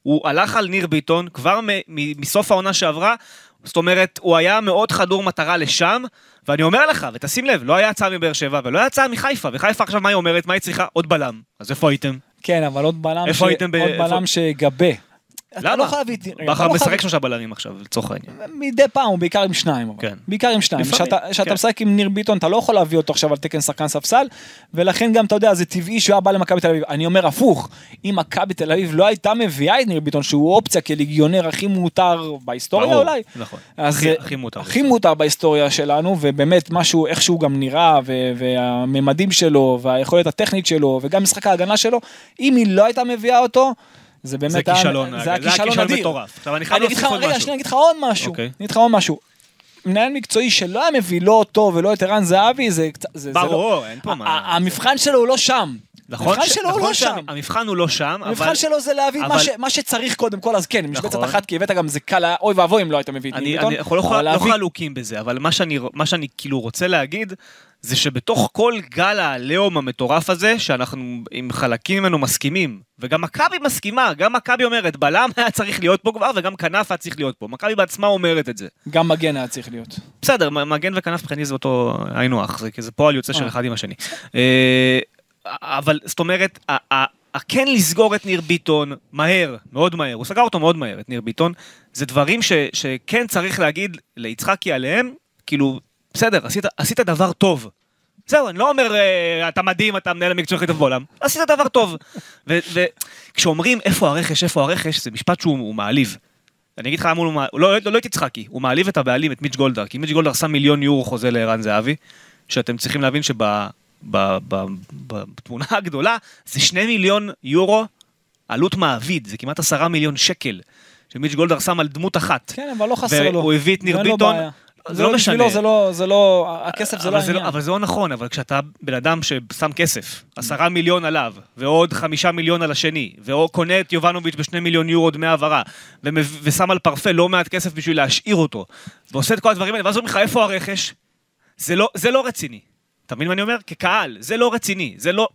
הוא הלך על ניר ביטון כבר מסוף העונה שעברה, זאת אומרת, הוא היה מאוד חדור מטרה לשם, ואני אומר לך, ותשים לב, לא היה הצעה מבאר שבע ולא היה הצעה מחיפה, וחיפה עכשיו מה היא אומרת? מה היא צריכה? עוד בלם. אז איפה הייתם? כן, אבל עוד בלם, איפה הייתם ב- עוד איפה- בלם שיגבה. אתה לא למה? להביא... רגע, אתה בכר לא משחק שלושה בלמים עכשיו, לצורך העניין. מדי פעם הוא בעיקר עם שניים. כן. בעיקר עם שניים. כשאתה- כן. משחק עם ניר ביטון אתה לא יכול להביא אותו עכשיו על תקן שחקן ספסל, ולכן גם אתה יודע זה טבעי שהוא היה בא למכבי תל אביב. אני אומר הפוך, אם מכבי תל אביב לא הייתה מביאה את ניר ביטון שהוא אופציה כליגיונר הכי מותר בהיסטוריה אולי, נכון. הכי- מותר. הכי מותר בהיסטוריה שלנו, ובאמת משהו, איך שהוא גם נראה, והממדים שלו, והיכולת הטכנית שלו, וגם משחק ההגנה שלו, אם היא לא הייתה מביאה אותו, זה באמת זה כישלון, זה היה כישלון. מטורף. עכשיו אני חייב להוסיף עוד רגע, משהו. שנייה, אני אגיד לך עוד משהו. אוקיי. אני אגיד לך עוד משהו. מנהל מקצועי שלא היה מביא לא אותו ולא את ערן זהבי, זה לא- ברור, אין פה מה. המבחן שלו הוא לא שם. נכון המבחן ש- שלו הוא נכון לא שם. שהמבחן הוא לא שם, המבחן אבל שלו זה להביא מה אבל- ש- מה שצריך קודם כל, אז כן, משבצת נכון. אחת כי הבאת גם זה קל, אוי ואבוי אם לא היית מביא את ביטון. אנחנו לא, לא להביא- חלוקים בזה, אבל מה שאני, מה שאני כאילו רוצה להגיד, זה שבתוך כל גל העליהום המטורף הזה, שאנחנו עם חלקים ממנו מסכימים, וגם מכבי מסכימה, גם מכבי אומרת, בלם היה צריך להיות פה כבר, וגם כנף היה צריך להיות פה. מכבי בעצמה אומרת את זה. גם מגן היה צריך להיות. בסדר, מגן וכנף מבחינתי זה אותו היינו הך, זה כזה פועל יוצא של אה. אחד עם השני. אבל זאת אומרת, ה- ה- ה- כן לסגור את ניר ביטון מהר, מאוד מהר, הוא סגר אותו מאוד מהר, את ניר ביטון, זה דברים ש, שכן צריך להגיד ליצחקי עליהם, כאילו, בסדר, עשית, עשית דבר טוב. זהו, אני לא אומר, אה, אתה מדהים, אתה המנהל המקצועי הכי טוב בעולם, עשית דבר טוב. וכשאומרים איפה הרכש, איפה הרכש, זה משפט שהוא הוא מעליב. אני אגיד לך למה הוא מעליב, לא, לא, לא את יצחקי, הוא מעליב את הבעלים, את מיץ' גולדהר, כי מיץ' גולדהר שם מיליון יורו חוזה לערן זהבי, שאתם צריכים להבין שב... בתמונה הגדולה זה שני מיליון יורו עלות מעביד, זה כמעט עשרה מיליון שקל, שמיץ' גולדהר שם על דמות אחת. כן, אבל לא חסר לו. והוא הביא את ניר ביטון. זה לא משנה. זה לא, זה לא, הכסף זה לא העניין. אבל זה לא נכון, אבל כשאתה בן אדם ששם כסף, עשרה מיליון עליו, ועוד חמישה מיליון על השני, וקונה את יובנוביץ' בשני מיליון יורו דמי העברה, ושם על פרפה לא מעט כסף בשביל להשאיר אותו, ועושה את כל הדברים האלה, ואז אומרים לך, איפה הרכש? זה לא, זה לא רציני. אתה מבין מה אני אומר? כקהל, זה לא רציני, זה לא,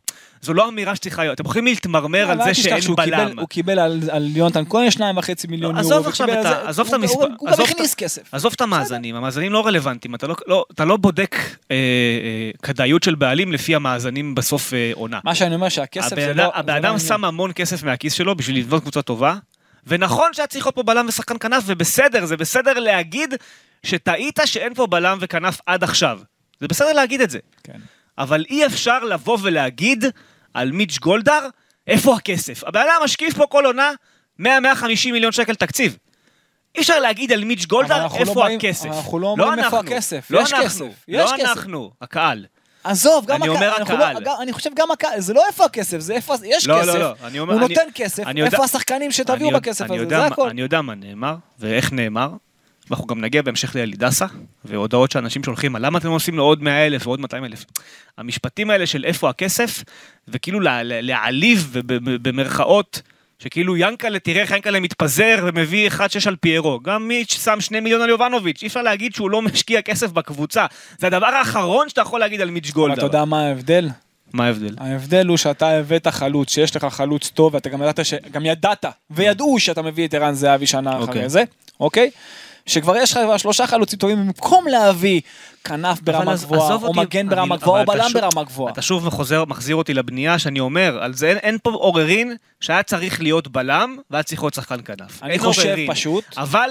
זו לא אמירה שצריכה להיות. אתם יכולים להתמרמר על אבל זה שאין בלם. הוא קיבל על על יונתן כהן שניים וחצי מיליון לא, יורו. עזוב עכשיו את על ה- עזוב את המספר, הוא- גם הכניס כסף. עזוב את המאזנים, המאזנים לא רלוונטיים, אתה לא, לא, לא בודק אה, אה, כדאיות של בעלים לפי המאזנים בסוף אה, עונה. מה שאני אומר שהכסף זה לא... הבן לא אדם. שם המון כסף מהכיס שלו בשביל לבנות קבוצה טובה, ונכון שהיה צריך להיות פה בלם ושחקן כנף, ובסדר, זה בסדר להגיד שטעית שאין פה בלם וכנף עד עכשיו. זה בסדר להגיד את זה. כן. אבל אי אפשר לבוא ולהגיד על מיץ' גולדהר, איפה הכסף? הבן אדם משקיף פה כל עונה 100-150 מיליון שקל תקציב. אי אפשר להגיד על מיץ' גולדהר אנחנו איפה לא הכסף. אנחנו לא אומרים איפה אנחנו, הכסף. לא יש אנחנו, כסף, יש לא כסף. אנחנו, הקהל. עזוב, גם אני הקהל, אומר אנחנו לא- הקהל. גם- אני חושב גם הקהל, זה לא איפה הכסף, זה איפה, יש לא, כסף, לא, לא, אני אומר- הוא אני- נותן כסף, אני יודע- איפה השחקנים שתביאו אני- בכסף אני הזה, יודע זה הכל. אני יודע מה נאמר, ואיך נאמר, ואנחנו גם נגיע בהמשך לאלידסה, והודעות שאנשים שולחים, על למה אתם עושים לו עוד 100 אלף ועוד 200 אלף. המשפטים האלה של איפה הכסף, וכאילו לה- לה- להעליב במרכאות, שכאילו ינקלה, תראה איך ינקלה מתפזר ומביא 1-6 על פיירו. גם מיץ' שם 2 מיליון על יובנוביץ', אי אפשר להגיד שהוא לא משקיע כסף בקבוצה. זה הדבר האחרון שאתה יכול להגיד על מיץ' גולדהר. אתה יודע מה ההבדל? מה ההבדל? ההבדל הוא שאתה הבאת חלוץ, שיש לך חלוץ טוב, ואתה גם ידעת, ש... גם ידעת, וידעו שאתה מביא את ערן זהבי שנה אחרי אוקיי. זה, אוקיי? שכבר יש לך שלושה חלוצים טובים, במקום להביא כנף ברמה גבוהה, או אותי, מגן ברמה גבוהה, או בלם שוב- ברמה גבוהה. אתה שוב מחוזר, מחזיר אותי לבנייה שאני אומר, על זה אין, אין פה עוררין שהיה צריך להיות בלם והיה צריך להיות שחקן כנף. אני חושב עוררין. פשוט- אבל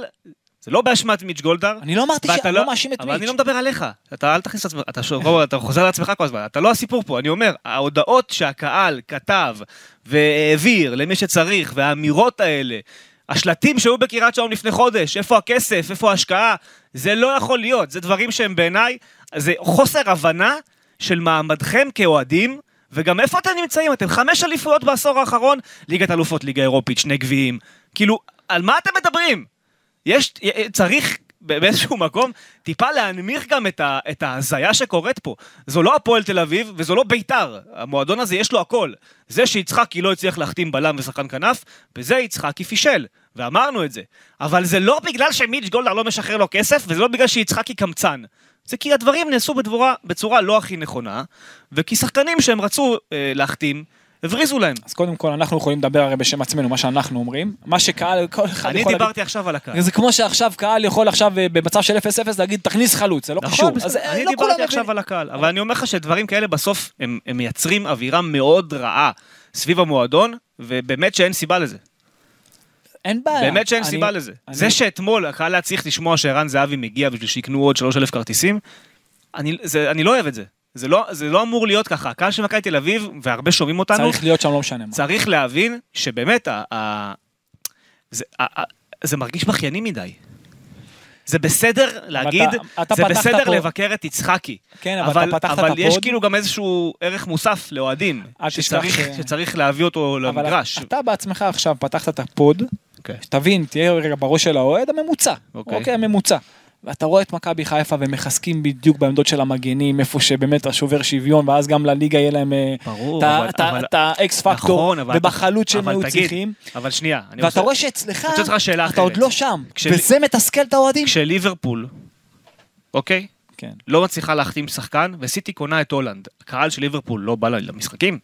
זה לא באשמת מיץ' גולדהר. אני לא אמרתי שאני לא מאשים את אבל אני מיץ'. לא מדבר עליך, אתה אל תכניס את עצמך, אתה, שוב, אתה חוזר על עצמך כל הזמן, אתה לא הסיפור פה, אני אומר, ההודעות שהקהל כתב והעביר למי שצריך, והאמירות האלה, השלטים שהיו בקריית שעון לפני חודש, איפה הכסף, איפה ההשקעה, זה לא יכול להיות, זה דברים שהם בעיניי, זה חוסר הבנה של מעמדכם כאוהדים, וגם איפה אתם נמצאים? אתם חמש אליפויות בעשור האחרון, ליגת אלופות, ליגה אירופית, שני גביעים, כאילו, על מה אתם מדברים? יש, צריך באיזשהו מקום טיפה להנמיך גם את, ההזיה שקורית פה. זו לא הפועל תל אביב וזו לא ביתר. המועדון הזה יש לו הכל. זה שיצחקי לא הצליח להחתים בלם ושחקן כנף, בזה יצחקי פישל. ואמרנו את זה. אבל זה לא בגלל שמיץ' גולדהר לא משחרר לו כסף, וזה לא בגלל שיצחקי קמצן. זה כי הדברים נעשו בצורה, בצורה לא הכי נכונה, וכי שחקנים שהם רצו אה, להחתים, הבריזו להם. אז קודם כל, אנחנו יכולים לדבר הרי בשם עצמנו, מה שאנחנו אומרים. מה שקהל, כל אחד אני יכול להגיד... דיברתי עכשיו על הקהל. זה כמו שעכשיו קהל יכול עכשיו אה, במצב של 0-0 להגיד תכניס חלוץ, זה לא קשור. נכון, אז בסדר. אה, אני לא דיברתי עכשיו. על הקהל, אבל אני אומר לך שדברים כאלה בסוף הם הם מייצרים אווירה מאוד רעה סביב המועדון, ובאמת שאין סיבה לזה. אין בעיה. באמת שאין אני- סיבה לזה. אני- זה שאתמול הקהל היה צריך לשמוע שערן זהבי מגיע בשביל שיקנו עוד 3,000 כרטיסים, אני זה- אני לא אוהב את זה. זה לא, זה לא אמור להיות ככה. הקהל של מכבי תל אביב, והרבה שומעים אותנו, צריך להיות שם לא משנה מה. צריך להבין שבאמת, ה, ה, זה, ה, ה, זה מרגיש בכייני מדי. זה בסדר להגיד, אתה זה פתחת בסדר פה- לבקר את יצחקי. כן, אבל אתה פתחת את אבל יש ה pod. כאילו גם איזשהו ערך מוסף לאוהדים, שצריך, ש- שצריך להביא אותו אבל למגרש. אתה בעצמך עכשיו פתחת את ה pod, אוקיי. תבין, תהיה רגע בראש של האוהד הממוצע. אוקיי. אוקיי, הממוצע. ואתה רואה את מכבי חיפה ומחזקים בדיוק בעמדות של המגנים, איפה שבאמת השובר שוויון, ואז גם לליגה יהיה להם אה, את האקס פקטור, נכון, ובחלוץ שהם היו צריכים. אבל שנייה, ואתה רואה שאצלך, אתה עוד. לא שם, וזה מתסכל את האוהדים. כשליברפול, אוקיי? כן. לא מצליחה להחתים שחקן, וסיטי קונה את הולנד. הקהל של ליברפול לא בא למשחקים.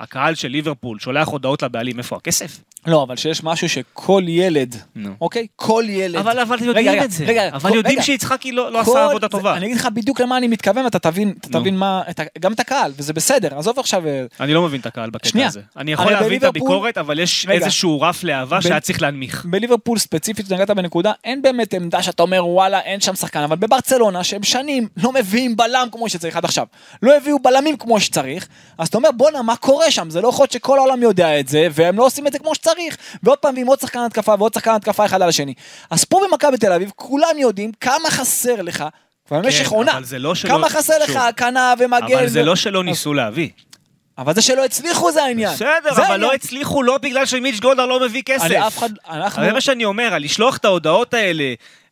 הקהל של ליברפול שולח הודעות לבעלים, איפה הכסף? לא, אבל שיש משהו שכל ילד, נו. אוקיי? כל ילד. אבל אבל רגע, יודעים רגע, את זה. רגע, אבל כל- יודעים רגע. שיצחקי לא לא עשה עבודה זה- טובה. אני אגיד לך בדיוק למה אני מתכוון, ואתה תבין, אתה נו. תבין מה, את גם את הקהל, וזה בסדר, עזוב עכשיו, אה, אני לא מבין את הקהל בקטע שנייה. הזה. אני יכול להבין את הביקורת, אבל יש רגע. איזשהו רף להבה ב- שהיה צריך להנמיך. בליברפול ספציפית, נגעת בנקודה, אין באמת עמדה שאתה אומר וואלה אין שם שחקן, אבל בברצלונה שהם שנים לא מביאים בלם כמו שצריך עד עכשיו, לא הביאו בלמים כמו שצריך, אז אתה אומר בואנה מה קורה שם, זה לא יכול להיות שכל העולם יודע את זה, והם לא עושים את זה כמו שצריך, ועוד פעם ועם עוד שחקן התקפה ועוד שחקן התקפה אחד על השני. אז פה במכבי תל אביב כולם יודעים כמה חסר לך. כבר במשך עונה, כן, לא שלא- כמה חסר לך. הגנה ומגן, אבל זה לא שלא אז- ניסו להביא. אבל זה שלא הצליחו זה העניין. בסדר, זה אבל העניין. לא הצליחו לא בגלל שמיץ' גולדהר לא מביא כסף. אני אף אחד, אנחנו, זה מה שאני אומר, על לשלוח את ההודעות האלה,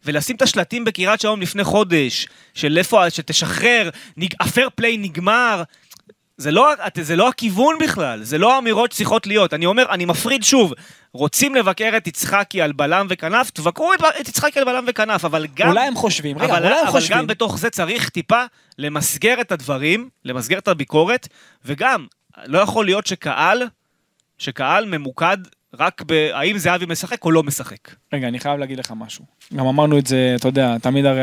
ולשים את השלטים בקריית שלום לפני חודש, של איפה, שתשחרר, נג- הפייר פליי נגמר. זה לא, זה לא הכיוון בכלל, זה לא האמירות שצריכות להיות. אני אומר, אני מפריד שוב, רוצים לבקר את יצחקי על בלם וכנף, תבקרו את, את יצחקי על בלם וכנף, אבל גם... אולי הם חושבים, רגע, אבל, אולי הם אבל חושבים. גם בתוך זה צריך טיפה למסגר את הדברים, למסגר את הביקורת, וגם, לא יכול להיות שקהל, שקהל ממוקד רק בהאם זהבי משחק או לא משחק. רגע, אני חייב להגיד לך משהו. גם אמרנו את זה, אתה יודע, תמיד הרי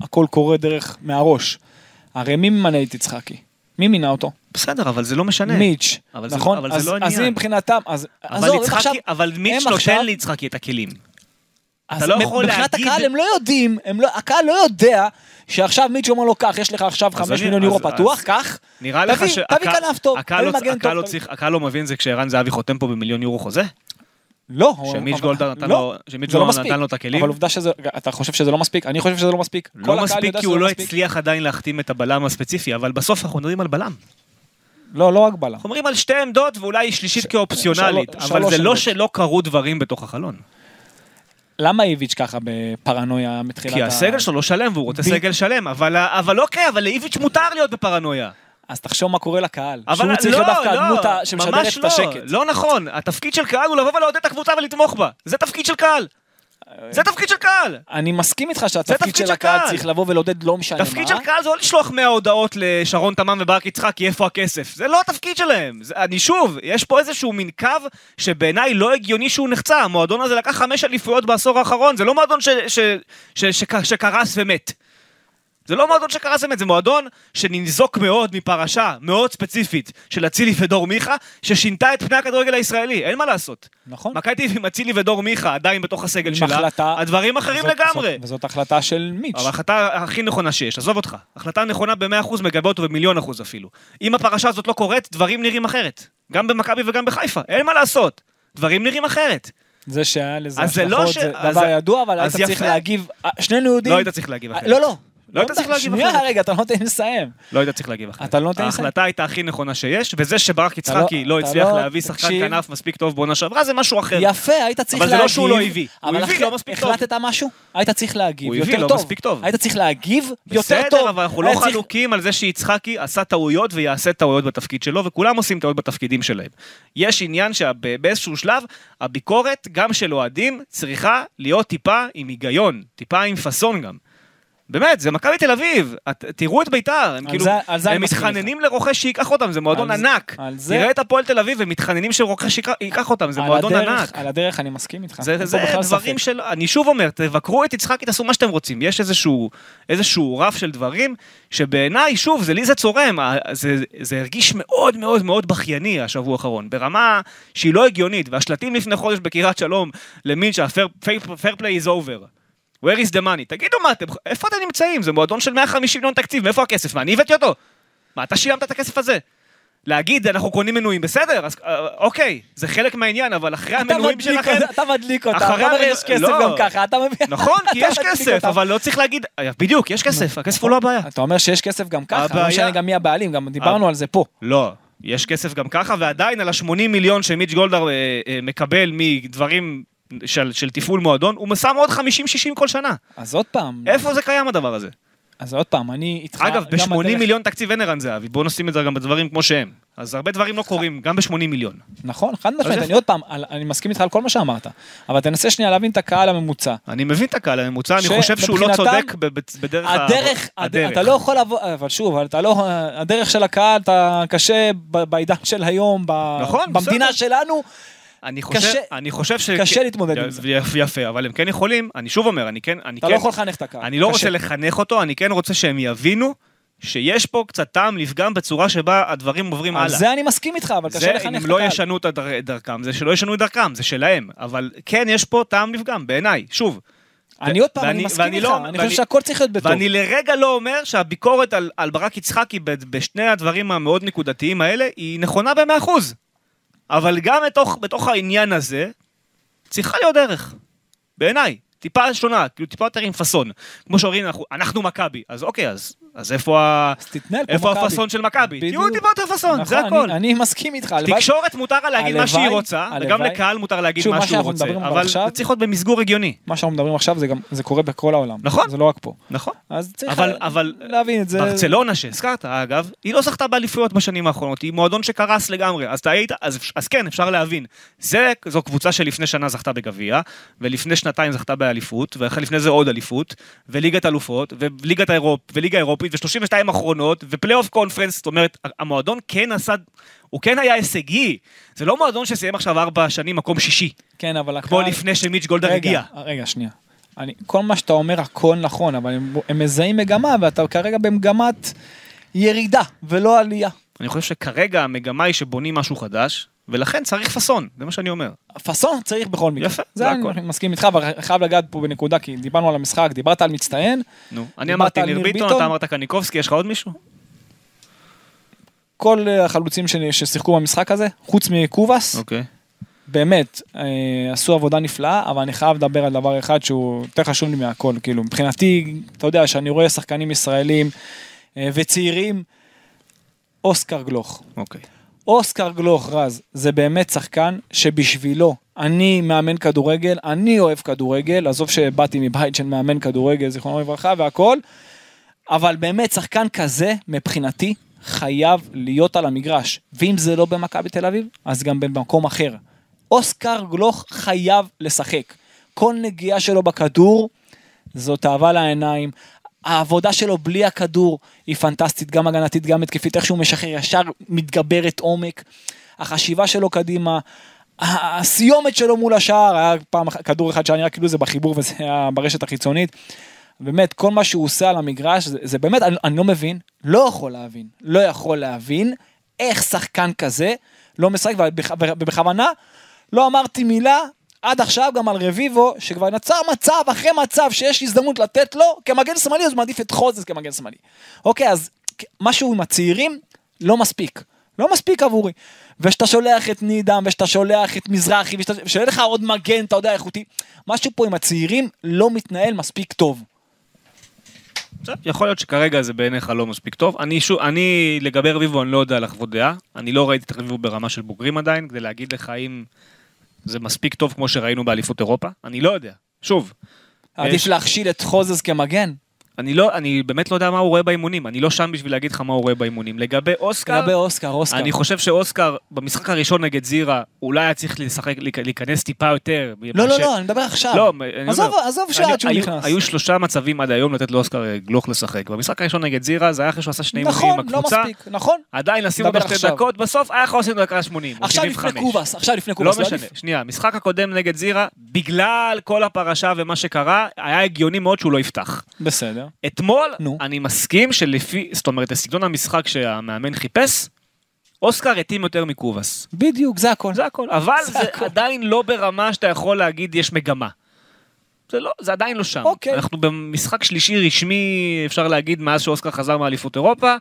הכל קורה דרך מהראש. הרי מי ממנה את יצחקי? מי מינה אותו? בסדר, אבל זה לא משנה. מיץ', אבל זה- נכון? אבל זה אז- לא אז העניין. אם מבחינתם, אז אבל עזוב, הם יצחקי, עכשיו... אבל מיץ' הם עכשיו- נותן ליצחקי את הכלים. אז אתה לא יכול מבחינת להגיד- הקהל הם לא יודעים, הם לא, הקהל לא יודע שעכשיו מיץ' אומר לו, קח, יש לך עכשיו אז 5 אני- מיליון יורו אז- פתוח, אז- קח. נראה לך שהקהל- תביא כנף טוב, תביא לא- מגן טוב. לא הקהל לא מבין זה כשערן זהבי חותם פה במיליון יורו חוזה? לא. שמיץ' גולדהר נתן לא, לו- שמיץ' לא גולדהר. נתן לו את הכלים? אבל עובדה שזה, אתה חושב שזה לא מספיק? אני חושב שזה לא מספיק. לא מספיק כי הוא לא מספיק. הצליח עדיין להחתים את הבלם הספציפי, אבל בסוף אנחנו מדברים על בלם. לא, לא הגבלה. אנחנו מדברים על שתי עמדות ואולי שלישית כאופציונלית, שלוש- אבל זה לא. שלא קרו דברים בתוך החלון. למה איביץ' ככה בפרנויה מתחילת כי ה- הסגל שלו לא שלם והוא רוצה סגל שלם, אבל אוקיי, אבל לאיביץ' מותר להיות בפרנויה. אז תחשוב מה קורה לקהל. אבל שהוא צריך להיות לא, דווקא לא, הדמות שמשדרת את לא, השקט. לא נכון, התפקיד של קהל הוא לבוא ולעודד את הקבוצה ולתמוך בה. זה תפקיד של קהל. זה תפקיד של קהל. אני מסכים איתך שהתפקיד תפקיד של הקהל קהל. צריך לבוא ולעודד לא משנה מה. תפקיד של קהל זה לא לשלוח 100 הודעות לשרון תמם וברק יצחקי איפה הכסף. זה לא התפקיד שלהם. זה, אני שוב, יש פה איזשהו מין קו שבעיניי לא הגיוני שהוא נחצה. המועדון הזה לקח חמש אליפויות בעשור האחרון, זה לא מועדון שקרס ומת. זה לא מועדון שקרס ומת, זה מועדון שניזוק מאוד מפרשה מאוד ספציפית של אצילי ודור מיכה, ששינתה את פני הכדורגל הישראלי, אין מה לעשות. נכון. מכבי תל אביב עם אצילי ודור מיכה עדיין בתוך הסגל שלה, החלטה- הדברים אחרים וזאת- לגמרי. זאת- וזאת החלטה של מיץ'. אבל ההחלטה הכי נכונה שיש, עזוב אותך. החלטה נכונה ב-100% מגבה אותו במיליון אחוז אפילו. אם הפרשה הזאת לא קורית, דברים נראים אחרת. גם במכבי וגם בחיפה, אין מה לעשות. דברים נראים אחרת. זה שהיה לזה אז זה לא השלכות ש- זה אז דבר זה- ידוע, אבל אז היית צריך יפה. להגיב, אה, שנינו יודעים. לא היית צריך להגיב אחרת. לא, לא. לא היית צריך להגיב שנייה, אחרת. רגע, אתה לא נותן לי לסיים. לא היית צריך להגיב אחרת. אתה לא נותן לי לסיים. ההחלטה הייתה הכי נכונה שיש, וזה שברק יצחקי לא- לא הצליח לא- להביא שחקן. כנף מספיק טוב בעונה שעברה, זה משהו אחר. יפה, היית צריך אבל להגיב. זה לא שהוא לא הביא. הוא אבל הביא, לא מספיק טוב. החלטת משהו? היית צריך להגיב הוא יותר הביא, לא טוב. מספיק טוב. היית צריך להגיב יותר בסדר, טוב. אבל אנחנו לא חלוקים על זה שיצחקי עשה טעויות ויעשה טעויות בתפקיד שלו, וכולם עושים טעויות בתפקידים שלהם. יש עניין שבאיזשהו שלב, הביקורת, גם של אוהדים, צריכה להיות טיפה עם היגיון, טיפה עם פאסון גם. באמת, זה מכבי תל אביב, את, תראו את ביתר, הם כאילו, זה- זה הם מתחננים לרוכש שייקח אותם, זה מועדון על זה- ענק. על זה- תראה את הפועל תל אביב, הם מתחננים שרוכש ייקח- ייקח אותם, זה מועדון הדרך- ענק. על הדרך אני מסכים איתך. זה, זה בכלל דברים ספק. של... אני שוב אומר, תבקרו את יצחקי, תעשו מה שאתם רוצים. יש איזשהו, איזשהו רף של דברים שבעיניי, שוב, זה לי זה צורם. זה, זה הרגיש מאוד מאוד מאוד בכייני השבוע האחרון, ברמה שהיא לא הגיונית. והשלטים לפני חודש בקריית שלום, למין שה-fair play is over. Where is the money? תגידו מה אתם, איפה אתם נמצאים? זה מועדון של 150 מיליון תקציב, מאיפה הכסף? מה, אני הבאתי אותו? מה, אתה שילמת את הכסף הזה? להגיד, אנחנו קונים מנויים, בסדר, אז אה, אוקיי, זה חלק מהעניין, אבל אחרי המנויים שלכם... אתה מדליק אותה, אתה אומר יש כסף לא. גם ככה, אתה מבין? נכון, כי יש כסף. אבל לא צריך להגיד, בדיוק, יש כסף, הכסף הוא לא הבעיה. אתה אומר שיש כסף גם ככה, לא משנה גם מי הבעלים, גם דיברנו על זה פה. לא, יש כסף גם ככה, ועדיין על ה-80 מיליון שמיץ' גולדהר אה, אה, מקבל מדברים של, של תפעול מועדון, הוא שם עוד 50-60 כל שנה. אז עוד פעם, איפה זה קיים הדבר הזה? אז עוד פעם, אני איתך... אגב, גם ב-80 הדרך- מיליון תקציב אין ערן זהבי, בואו נשים את זה גם בדברים כמו שהם. אז הרבה דברים לא קורים, גם ב-80 מיליון. נכון, חד משמעית? אני עוד פעם, אני מסכים איתך על כל מה שאמרת, אבל תנסה שנייה להבין את הקהל הממוצע. אני מבין את הקהל הממוצע, אני חושב שהוא לא צודק בדרך הדרך, הדרך. אתה לא יכול לבוא, אבל שוב, אתה לא, הדרך של הקהל, אתה קשה בעידן של היום, נכון, במדינה. שלנו, אני חושב, קשה- אני חושב ש... קשה להתמודד עם זה. יפה, אבל הם כן יכולים, אני שוב אומר, אני כן, אני אתה כן, לא יכול לחנך את הקהל. אני לא קשה. רוצה לחנך אותו, אני כן רוצה שהם יבינו שיש פה קצת טעם לפגם בצורה שבה הדברים עוברים על הלאה. זה אני מסכים איתך, אבל זה קשה אם לחנך את לא הקהל. ישנו את הדר- דרכם, זה שלא ישנו את דרכם, זה שלהם. אבל כן, יש פה טעם לפגם, בעיניי. שוב, אני עוד פעם, אני ואני- מסכים ואני איתך, לא- אני חושב שהכל צריך להיות בטוב. ואני לרגע לא אומר שהביקורת על, על ברק יצחקי בשני הדברים המאוד נקודתיים האלה היא נכונה במאה אחוז. אבל גם בתוך, בתוך העניין הזה, צריכה להיות דרך. בעיניי. טיפה שונה, כאילו טיפה יותר עם פאסון. כמו שאומרים, אנחנו, אנחנו מכבי. אז אוקיי, אז, אז איפה, ה... הפאסון של מכבי? תהיו. טיפה יותר פאסון, זה נכון, הכל. אני- אני מסכים איתך, תקשורת מותר לה להגיד מה שהיא רוצה, וגם לקהל מותר להגיד שוב, מה שהוא רוצה, אבל עכשיו- זה צריך להיות במסגור הגיוני. מה שאנחנו מדברים עכשיו זה גם, זה קורה בכל העולם. נכון. זה לא רק פה. נכון. אז צריך אבל, אבל להבין את זה. ברצלונה שהזכרת, אגב, היא לא זכתה באליפויות בשנים האחרונות, היא מועדון שקרס לגמרי, אז אתה היית, אז, אז כן, אפשר להבין. זה, זו קבוצה שלפני שנה זכתה בגביע, ולפני שנתיים זכתה באליפות, ולפני זה עוד אליפות, וליגת אלופות, וליגה אירופית, ו-32 אחרונות, ופלייאוף קונפרנס, זאת אומרת, המועדון כן עשה, הוא כן היה הישגי. זה לא מועדון שסיים עכשיו ארבע שנים מקום שישי, כן, אבל הקהל... כמו לפני שמיץ' גולדהר הגיע. רגע, שנייה. אני, כל מה שאתה אומר הכל נכון, אבל הם, הם מזהים מגמה, ואתה כרגע במגמת ירידה, ולא עלייה. אני חושב שכרגע המגמה היא שבונים משהו חדש, ולכן צריך פאסון, זה מה שאני אומר. פאסון צריך בכל מקרה. יפה, זה זה אני הכל. מסכים איתך, אבל אני חייב לגעת פה בנקודה, כי דיברנו על המשחק, דיברת על מצטיין, נו, אני אמרתי ניר ביטון? אתה אמרת קניקובסקי, יש לך עוד מישהו? כל אה, החלוצים ששיחקו במשחק הזה, חוץ מקובאס, אוקיי. באמת, אה, עשו עבודה נפלאה, אבל אני חייב לדבר על דבר אחד שהוא יותר חשוב לי מהכל, כאילו, מבחינתי, אתה יודע, שאני רואה שחקנים ישראלים אה, וצעירים, אוסקר גלוך. אוקיי. אוסקר גלוך רז זה באמת שחקן שבשבילו אני מאמן כדורגל, אני אוהב כדורגל, עזוב שבאתי מבית של מאמן כדורגל, זיכרונו לברכה והכל, אבל באמת שחקן כזה מבחינתי חייב להיות על המגרש, ואם זה לא במכבי תל אביב, אז גם במקום אחר. אוסקר גלוך חייב לשחק. כל נגיעה שלו בכדור זאת אהבה לעיניים. העבודה שלו בלי הכדור היא פנטסטית, גם הגנתית, גם התקפית, איך שהוא משחרר ישר מתגברת עומק. החשיבה שלו קדימה, הסיומת שלו מול השער, היה פעם כדור אחד שהיה כאילו זה בחיבור וזה היה ברשת החיצונית. באמת, כל מה שהוא עושה על המגרש, זה, זה באמת, אני, אני לא מבין, לא יכול להבין, לא יכול להבין איך שחקן כזה לא משחק, ובכ- ובכוונה לא אמרתי מילה עד עכשיו גם על רביבו, שכבר נוצר מצב אחרי מצב שיש הזדמנות לתת לו, כמגן שמאלי, אז הוא מעדיף את חוזז כמגן שמאלי. אוקיי, אז משהו עם הצעירים לא מספיק. לא מספיק עבורי. ושאתה שולח את נידם, ושאתה שולח את מזרחי, ושיהיה לך עוד מגן, אתה יודע, איכותי. משהו פה עם הצעירים לא מתנהל מספיק טוב. יכול להיות שכרגע זה בעיניך לא מספיק טוב. אני שוב, אני לגבי רביבו אני לא יודע לחוות דעה. אני לא ראיתי את רביבו ברמה של בוגרים עדיין, כדי להגיד לך אם זה מספיק טוב כמו שראינו באליפות אירופה. אני לא יודע. שוב, עדיף יש- להכשיל את חוזז כמגן. אני לא, אני באמת לא יודע מה הוא רואה באימונים. אני לא שם בשביל להגיד לך מה הוא רואה באימונים. לגבי אוסקר, לגבי אוסקר, אוסקר. אני חושב שאוסקר במשחק הראשון נגד זירה אולי היה צריך לשחק, להיכנס טיפה יותר. לא, לא, מאשר- לא, אני מדבר עכשיו. לא, אני עזוב, אומר, עזוב שעד שהוא היו- נכנס. היו שלושה מצבים עד היום לתת לאוסקר אה, גלוך לשחק. במשחק הראשון נגד זירה זה היה אחרי שהוא עשה שני נכון, עם לא הקבוצה. מספיק, נכון. עדיין לשים אותו שתי. דקות, בסוף היה יכול לעשות דקה 80 או עכשיו 75. לפני קובאס, עכשיו לפני לא קובאס. משנה, עדיף. שנייה, משחק הקודם נגד זירה, בגלל כל הפרשה ומה שקרה, היה הגיוני מאוד שהוא לא יפתח. בסדר. אתמול, נו. אני מסכים שלפי, זאת אומרת, לסגנון המשחק שהמאמן חיפש, אוסקר התאים יותר מקובאס. בדיוק, זה הכל. זה הכל, אבל זה זה הכל. עדיין לא ברמה שאתה יכול להגיד יש מגמה. זה לא, זה עדיין לא שם. אוקיי. אנחנו במשחק שלישי רשמי, אפשר להגיד, מאז שאוסקר חזר מאליפות אירופה,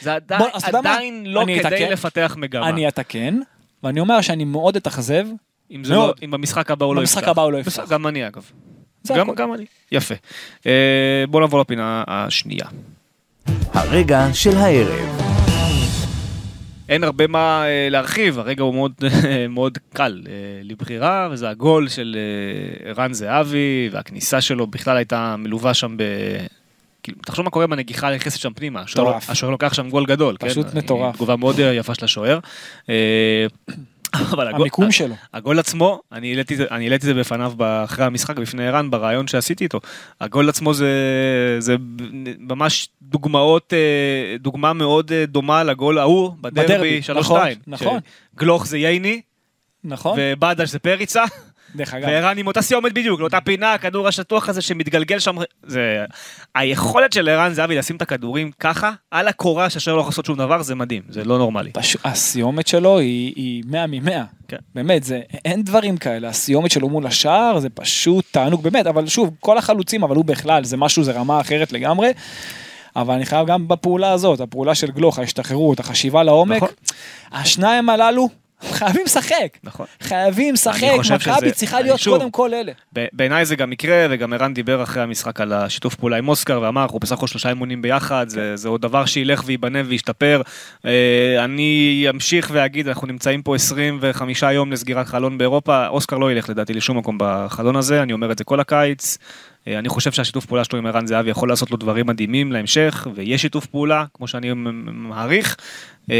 זה עדיין, בוא, מה? עדיין לא כדי אתקן. לפתח מגמה. אני אתקן, ואני אומר שאני מאוד אתאכזב. אם, מאוד. לא, אם במשחק הבא הוא לא יפתח. במשחק הבא הוא לא יפתח. גם אני אגב. זה גם, הכל. גם אני. יפה. אה, בוא נעבור לפינה השנייה. הרגע של הערב. אין הרבה מה אה, להרחיב, הרגע הוא מאוד, מאוד קל אה, לבחירה, וזה הגול של אה, ערן זהבי, והכניסה שלו בכלל הייתה מלווה שם ב... כאילו, תחשוב מה קורה בנגיחה נכנסת שם פנימה, השוער- מטורף. השוער לוקח שם גול גדול, פשוט כן? מטורף. תגובה מאוד אה, יפה של השוער. אבל הגול- המיקום שלו. הגול עצמו, אני העליתי את זה- אני העליתי את זה בפניו אחרי המשחק, בפני ערן, בריאיון שעשיתי איתו. הגול עצמו זה, זה ממש דוגמאות, אה, דוגמה מאוד אה, דומה לגול ההוא בדרבי בדרבי, 3-2. נכון, נכון. גלוך זה ייני, נכון? ובדש זה פריצה, דרך אגב. וערן עם אותה סיומת בדיוק, לאותה פינה, הכדור השטוח הזה שמתגלגל שם. זה... היכולת של ערן זהבי לשים את הכדורים ככה, על הקורה שהשוער לא יכול לעשות שום דבר, זה מדהים, זה לא נורמלי. פשוט, הסיומת שלו היא, היא 100 מ-100. כן. באמת, זה, אין דברים כאלה. הסיומת שלו מול השער זה פשוט תענוג, באמת, אבל שוב, כל החלוצים, אבל הוא בכלל, זה משהו, זה רמה אחרת לגמרי. אבל אני חייב גם בפעולה הזאת, הפעולה של גלוך, ההשתחררות, החשיבה לעומק, נכון. השניים הללו חייבים לשחק. נכון. חייבים לשחק, אני חושב מכבי צריכה להיות שוב- קודם כל אלה. בעיניי זה גם יקרה, וגם ערן דיבר אחרי המשחק על השיתוף פעולה עם אוסקר, ואמר, אנחנו בסך הכל שלושה אימונים ביחד, זה, זה עוד דבר שילך וייבנה וישתפר. אה, אני אמשיך ואגיד, אנחנו נמצאים פה 25 יום לסגירת חלון באירופה, אוסקר לא ילך לדעתי לשום מקום בחלון הזה, אני אומר את זה כל הקיץ. אה, אני חושב שהשיתוף פעולה שלו עם ערן זהבי יכול לעשות לו דברים מדהימים להמשך, ויש שיתוף פעולה, כמו שאני מעריך, אה,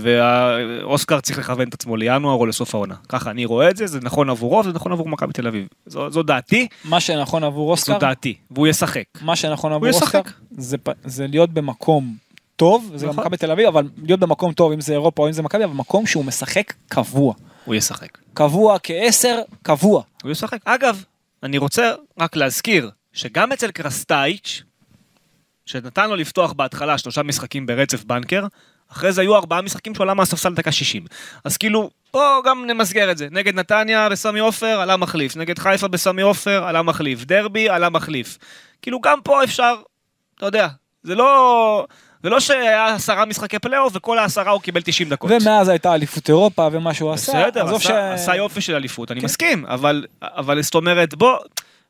ואוסקר צריך לכוון את עצמו לינואר או לסוף העונה. ככה אני רואה את זה, זה נכון עבורו, וזה נכון עבור מכבי תל אביב. זו, זו דעתי, מה שנכון עבור אוסקר, זו דעתי, והוא ישחק. מה שנכון עבור. אוסקר, זה, זה להיות במקום טוב, זה גם נכון. מכבי תל אביב, אבל להיות במקום טוב, אם זה אירופה או אם זה מכבי, אבל מקום שהוא משחק קבוע. הוא ישחק. קבוע כעשר, קבוע. הוא ישחק. אגב, אני רוצה רק להזכיר שגם אצל קרסטייץ', שנתן לו לפתוח בהתחלה שלושה משחקים ברצף בנקר, אחרי זה היו ארבעה משחקים שהוא עלה מהספסל דקה 60. אז כאילו, בואו גם נמסגר את זה. נגד נתניה בסמי עופר עלה מחליף, נגד חיפה בסמי עופר עלה מחליף, דרבי עלה מחליף. כאילו גם פה אפשר, אתה יודע, זה לא... זה לא שהיה עשרה משחקי פלייאוף וכל העשרה הוא קיבל 90 דקות. ומאז הייתה אליפות אירופה ומה שהוא עשה. בסדר, עשה, עשה יופי של אליפות, אני כן. מסכים, אבל, אבל זאת אומרת, בוא,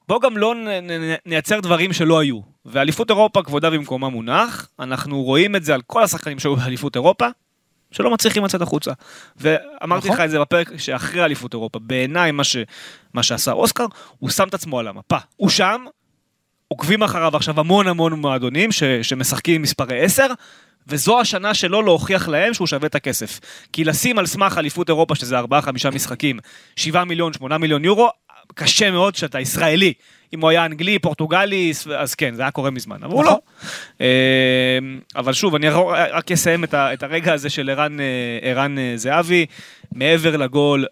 בוא גם לא נ, נ, נייצר דברים שלא היו. ואליפות אירופה, כבודה במקומה מונח, אנחנו רואים את זה על כל השחקנים שהיו באליפות אירופה, שלא מצליחים לצאת החוצה. ואמרתי נכון. לך את זה בפרק שאחרי אליפות אירופה, בעיניי מה, ש, מה שעשה אוסקר, הוא שם את עצמו על המפה. הוא שם, עוקבים אחריו עכשיו המון המון מועדונים ש, שמשחקים עם מספרי 10, וזו השנה שלו להוכיח להם שהוא שווה את הכסף. כי לשים על סמך אליפות אירופה, שזה 4-5 משחקים, 7 מיליון, 8 מיליון יורו, קשה מאוד שאתה ישראלי. אם הוא היה אנגלי, פורטוגלי, אז כן, זה היה קורה מזמן, אבל הוא נכון. לא. אה, אבל שוב, אני רק אסיים את הרגע הזה של ערן, אה, אה, זהבי, מעבר לגול,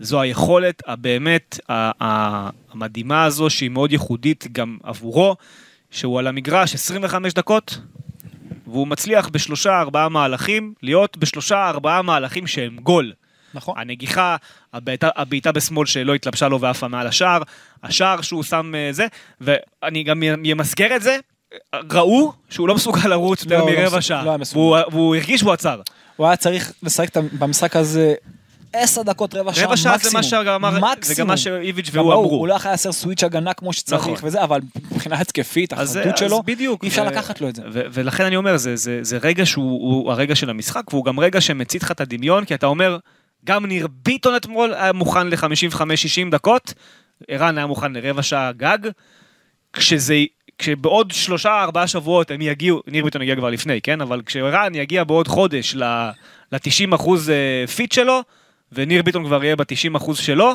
זו היכולת הבאמת המדהימה הזו, שהיא מאוד ייחודית גם עבורו, שהוא על המגרש 25 דקות, והוא מצליח בשלושה ארבעה מהלכים, להיות בשלושה ארבעה מהלכים שהם גול. נכון. הנגיחה, הבעיטה, הבעיטה בשמאל שלא התלבשה לו ועפה מעל השער, השער שהוא שם אה, זה, ואני גם אמסגר את זה, ראו שהוא לא מסוגל לרוץ לא, יותר לא מרבע מסוגל, שעה, לא. והוא, והוא הרגיש והוא עצר. הוא היה צריך לשחק במשחק הזה עשר דקות, רבע שעה רבע שעה זה מקסימום. מה שגם אמר, זה גם מקסימום. מה שאיביץ' והוא הוא- אמרו. הוא לא יכול לעשות switch הגנה כמו שצריך נכון. וזה, אבל מבחינה התקפית, החדות שלו, אז בדיוק. אי אפשר ו- לקחת לו את זה. ו- ולכן אני אומר, זה, זה, זה רגע שהוא הוא הרגע של המשחק, והוא גם רגע שמצית לך את הדמיון, כי אתה אומר, גם ניר ביטון אתמול היה מוכן ל-55-60 דקות, ערן היה מוכן לרבע שעה גג, כשזה... כשבעוד שלושה ארבעה שבועות הם יגיעו, ניר ביטון יגיע כבר לפני, כן? אבל כשערן יגיע בעוד חודש ל-90 אחוז אה, fit שלו, וניר ביטון כבר יהיה ב-90 אחוז שלו,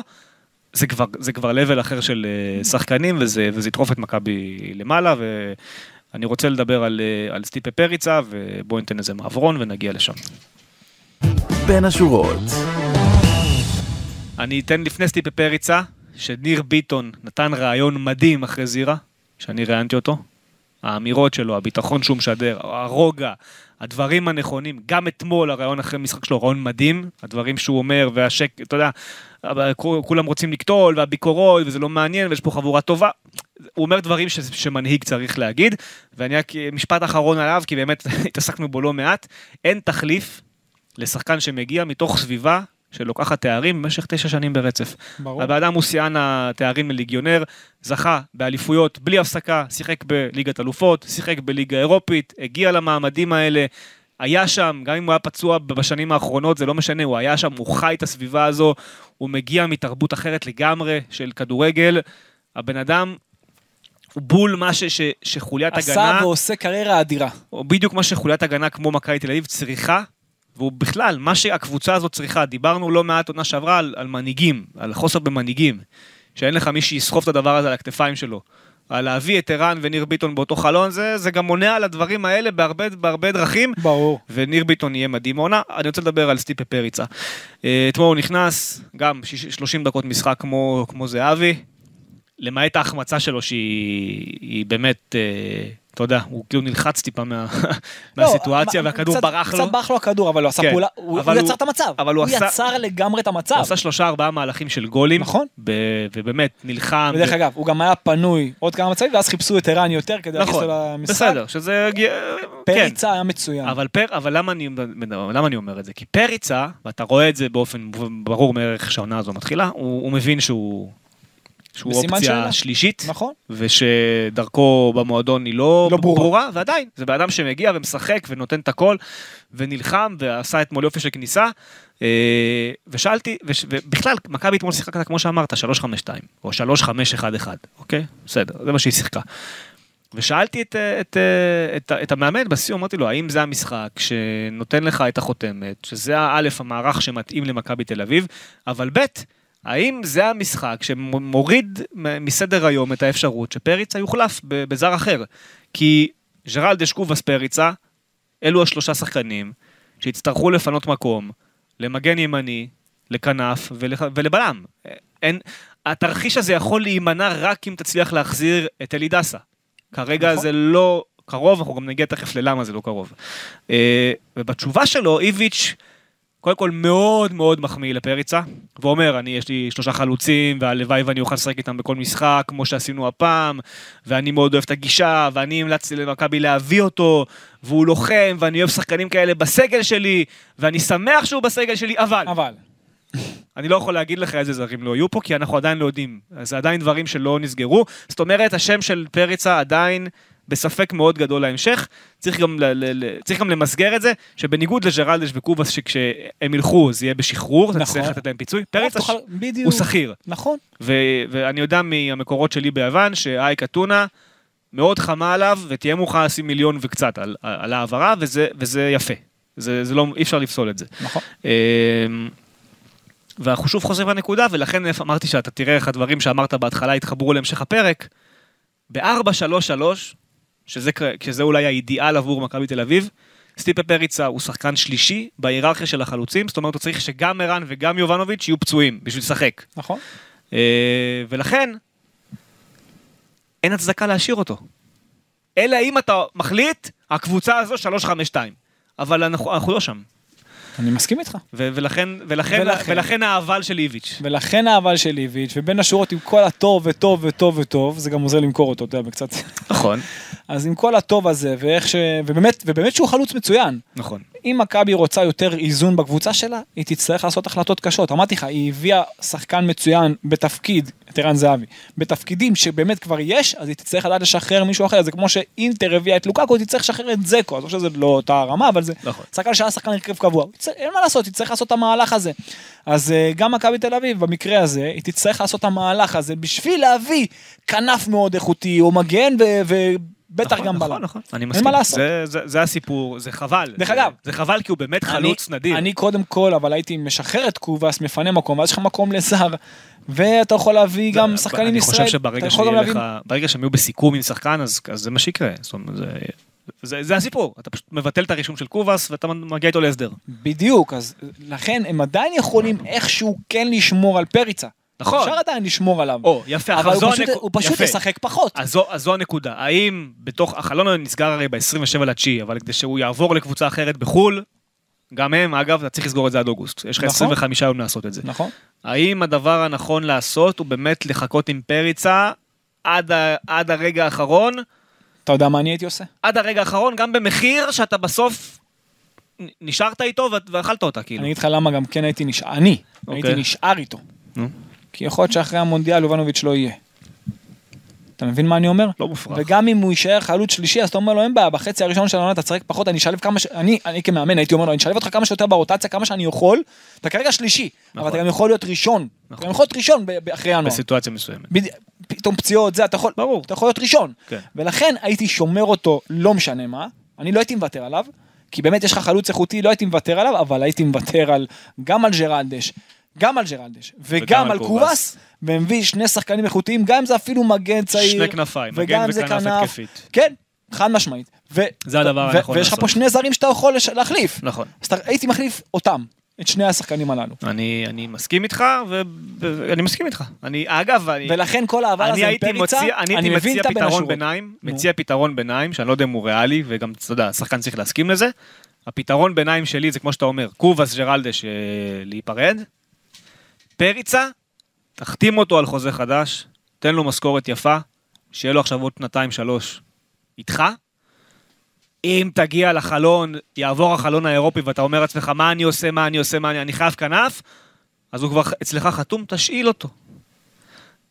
זה כבר, זה כבר level אחר של אה, שחקנים, וזה, וזה ידחוף את מכבי למעלה, ואני רוצה לדבר על, אה, על סטיפה פריצה, ובואו ניתן איזה מעברון ונגיע לשם. בין השורות. אני אתן לפני סטיפה פריצה, שניר ביטון נתן רעיון מדהים אחרי זירה, שאני ראיינתי אותו. האמירות שלו, הביטחון שהוא משדר, הרוגע, הדברים הנכונים, גם אתמול הרעיון אחרי משחק שלו, רעיון מדהים, הדברים שהוא אומר, והשק, אתה יודע, כולם רוצים לקטול, והביקורות, וזה לא מעניין, ויש פה חבורה טובה. הוא אומר דברים ש, שמנהיג צריך להגיד, ואני רק משפט אחרון עליו, כי באמת התעסקנו בו לא מעט, אין תחליף לשחקן שמגיע מתוך סביבה שלוקחת תארים במשך תשע שנים ברצף. ברור. הבן אדם הוא שיאן התארים לליגיונר, זכה באליפויות בלי הפסקה, שיחק בליגת אלופות, שיחק בליגה אירופית, הגיע למעמדים האלה, היה שם, גם אם הוא היה פצוע בשנים האחרונות, זה לא משנה, הוא היה שם, הוא חי את הסביבה הזו, הוא מגיע מתרבות אחרת לגמרי של כדורגל. הבן אדם הוא בול מה ש, ש, שחוליית עשה הגנה, ועושה קריירה אדירה. בדיוק מה שחוליית הגנה כמו מכבי תל אביב צריכה, והוא בכלל, מה שהקבוצה הזאת צריכה. דיברנו לא מעט עונה שעברה על, על מנהיגים, על חוסר במנהיגים, שאין לך מי שיסחוב את הדבר הזה על הכתפיים שלו. על להביא את ערן וניר ביטון באותו חלון, זה, זה גם מונע על הדברים האלה בהרבה, בהרבה דרכים. ברור. וניר ביטון יהיה מדהים העונה. אני רוצה לדבר על סטיפה פריצה. אה, אתמול הוא נכנס, גם 30 דקות משחק כמו, כמו זהבי, למעט ההחמצה שלו שהיא היא באמת, אה, אתה יודע, הוא כאילו נלחץ טיפה מה, מהסיטואציה לא, והכדור קצת- ברח לו. קצת ברח לו הכדור, אבל הוא עשה כן, פעולה, הוא הוא הוא- יצר את המצב. אבל הוא עשה- יצר לגמרי את המצב. הוא עשה שלושה ארבעה מהלכים של גולים. נכון. ב, ובאמת, נלחם. ודרך ו- אגב, הוא גם היה פנוי עוד כמה מצבים, ואז חיפשו את ערן יותר כדי להכניס נכון, אותו למשחק. בסדר, שזה... כן. פריצה היה מצוין. אבל, פר, אבל למה, אני, למה אני אומר את זה? כי פריצה, ואתה רואה את זה באופן ברור מערך שהעונה הזו מתחילה, הוא, הוא מבין שהוא, שהוא אופציה שאלה. שלישית, נכון. ושדרכו במועדון היא לא, לא ברורה. ברורה, ועדיין, זה בן אדם שמגיע ומשחק ונותן את הכל, ונלחם, ועשה אתמול יופי של כניסה. אה, ושאלתי, וש, ובכלל, מכבי אתמול שיחקה כמו שאמרת, 3-5-2, או 3-5-1-1, אוקיי? בסדר, זה מה שהיא שיחקה. ושאלתי את, את, את, את המאמן בסיום, אמרתי לו, האם זה המשחק שנותן לך את החותמת, שזה האלף המערך שמתאים למכבי תל אביב, אבל ב', האם זה המשחק שמוריד מסדר היום את האפשרות שפריצה יוחלף בזר אחר? כי ג'רלדש קובאס פריצה, אלו השלושה שחקנים שיצטרכו לפנות מקום למגן ימני, לכנף ולח... ולבלם. אין... התרחיש הזה יכול להימנע רק אם תצליח להחזיר את אלי דסה. כרגע נכון. זה לא קרוב, אנחנו גם נגיע תכף ללמה זה לא קרוב. אה, ובתשובה שלו, איביץ' קודם כל מאוד מאוד מחמיא לפריצה, ואומר, אני, יש לי שלושה חלוצים, והלוואי ואני אוכל לשחק איתם בכל משחק, כמו שעשינו הפעם, ואני מאוד אוהב את הגישה, ואני המלצתי למכבי להביא אותו, והוא לוחם, ואני אוהב שחקנים כאלה בסגל שלי, ואני שמח שהוא בסגל שלי, אבל, אבל, אני לא יכול להגיד לך איזה זרים לא יהיו פה, כי אנחנו עדיין לא יודעים. זה עדיין דברים שלא נסגרו. זאת אומרת, השם של פריצה עדיין בספק מאוד גדול להמשך. צריך גם, ל- ל- ל- צריך גם למסגר את זה, שבניגוד לג'רלדש וקובאס, שכשהם ילכו זה יהיה בשחרור, אתה נכון. צריך לתת להם פיצוי. פריצה תוכל- ש- בדיוק. הוא שכיר. נכון. ו- ואני יודע מהמקורות שלי ביוון, שאייק אתונה מאוד חמה עליו, ותהיה מוכן לשים מיליון וקצת על, על ההעברה, וזה, וזה יפה. זה, זה לא, אי אפשר לפסול את זה. נכון. אמ, ואנחנו שוב חוזרים לנקודה, ולכן אמרתי שאתה תראה איך הדברים שאמרת בהתחלה יתחברו להמשך הפרק. ב-4-3-3, שזה, שזה אולי האידיאל עבור מכבי תל אביב, סטיפה פריצה הוא שחקן שלישי בהיררכיה של החלוצים, זאת אומרת הוא צריך שגם ערן וגם יובנוביץ' יהיו פצועים בשביל לשחק. נכון. אה, ולכן, אין הצדקה להשאיר אותו. אלא אם אתה מחליט, הקבוצה הזו 3-5-2. אבל אנחנו, אנחנו לא שם. אני מסכים איתך. ו- ולכן, ולכן, ולכן. ולכן האבל של איביץ'. ולכן האבל של איביץ', ובין השורות עם כל הטוב וטוב וטוב וטוב, זה גם עוזר למכור אותו, אתה יודע, קצת. נכון. אז עם כל הטוב הזה, ואיך ש... ובאמת, ובאמת שהוא חלוץ מצוין. נכון. אם מכבי רוצה יותר איזון בקבוצה שלה, היא תצטרך לעשות החלטות קשות. אמרתי לך, היא הביאה שחקן מצוין בתפקיד, את ערן זהבי, בתפקידים שבאמת כבר יש, אז היא תצטרך לדעת לשחרר מישהו אחר. זה כמו שאינטר הביאה את לוקאקו, היא תצטרך לשחרר את זקו. אז לא שזה לא אותה רמה, אבל זה נכון. שחקן שהיה שחקן הרכב קבוע. אין מה לעשות, היא תצטרך לעשות את המהלך הזה. אז אה, גם מכבי תל אביב, במקרה הזה, היא תצטרך לעשות את המהלך הזה בשביל להביא כנף מאוד איכותי, או מגן, ובטח נכון, גם נכון, בלם. נכון, אני אין מסכים. מה לעשות. זה, זה, זה הסיפור, זה חבל. דרך זה, אגב, זה חבל כי הוא באמת חלוץ אני, נדיר. אני קודם כל, אבל הייתי משחרר את קובאס, מפנה מקום, ואז יש לך מקום לזר, ואתה יכול להביא גם שחקנים אני ישראל. חושב שברגע שהם יהיו בסיכום עם שחקן, אז, אז זה מה שיקרה. זאת אומרת, זה, זה, זה הסיפור. אתה פשוט מבטל את הרישום של קובאס ואתה מגיע איתו להסדר. בדיוק, אז לכן הם עדיין יכולים איכשהו כן לשמור על פריצה. נכון. אפשר עדיין לשמור עליו. או, יפה, אבל הוא פשוט, הנק- הוא פשוט יפה. ישחק פחות. אז זו, אז זו הנקודה. האם בתוך, החלון נסגר הרי ב-27 לתשיעי, אבל כדי שהוא יעבור לקבוצה אחרת בחו"ל, גם הם, אגב, אתה צריך לסגור את זה עד אוגוסט. יש לך נכון. 25 יום לעשות את זה. נכון. האם הדבר הנכון לעשות הוא באמת לחכות עם פריצה עד, ה, עד הרגע האחרון, אתה יודע מה אני הייתי עושה? עד הרגע האחרון, גם במחיר שאתה בסוף נשארת איתו ואכלת אותה, כאילו. אני אגיד לך למה גם כן הייתי נשאר, אני הייתי אוקיי. נשאר איתו. נו. כי יכול להיות שאחרי המונדיאל יובנוביץ' לא יהיה. אתה מבין מה אני אומר? לא מופרך. וגם אם הוא יישאר חלוץ שלישי, אז אתה אומר לו, אין בעיה, בחצי הראשון של העונה אתה תשחק פחות, אני אשלב כמה ש... אני, אני כמאמן הייתי אומר לו, אני אשלב אותך כמה שיותר ברוטציה, כמה שאני יכול, אתה כרגע שלישי, אבל נכון. אתה גם יכול להיות ראשון. אתה נכון. גם יכול להיות ראשון אחרי ינואר. בסיטואציה מסוימת. בדי- פתאום פציעות, זה, אתה יכול, ברור. אתה יכול להיות ראשון. כן. ולכן הייתי שומר אותו, לא משנה מה, אני לא הייתי מוותר עליו, כי באמת יש לך חלוץ איכותי, לא הייתי מוותר עליו, אבל הייתי מוותר על, גם על ג'רלדש, גם על ג'רלדש, וגם על על קובאס. ומביא שני שחקנים איכותיים, גם אם זה אפילו מגן צעיר. שני כנפיים, מגן וגם זה וכנף כנף. התקפית. כן, חד משמעית. ו- זה הדבר הנכון ויש לך פה לעשות. שני זרים שאתה יכול לש- להחליף. נכון. אז הייתי מחליף אותם, את שני השחקנים הללו. אני, אני מסכים איתך, ואני מסכים איתך. אני, אגב, אני, ולכן כל העבר אני הזה עם פריצה, אני הייתי מבין את הבין השורות. ביניים. מציע פתרון ביניים, שאני לא יודע אם הוא ריאלי, וגם, אתה יודע, השחקן צריך להסכים לזה. הפתרון ביניים שלי זה כמו שאתה אומר, קובאס ג'רלדש אה, להיפרד, פריצה, תחתים אותו על חוזה חדש, תן לו משכורת יפה, שיהיה לו עכשיו עוד שנתיים שלוש איתך. אם תגיע לחלון, יעבור החלון האירופי ואתה אומר לעצמך, מה אני עושה, מה אני עושה, מה אני, אני חייב כנף, אז הוא כבר אצלך חתום, תשאיל אותו.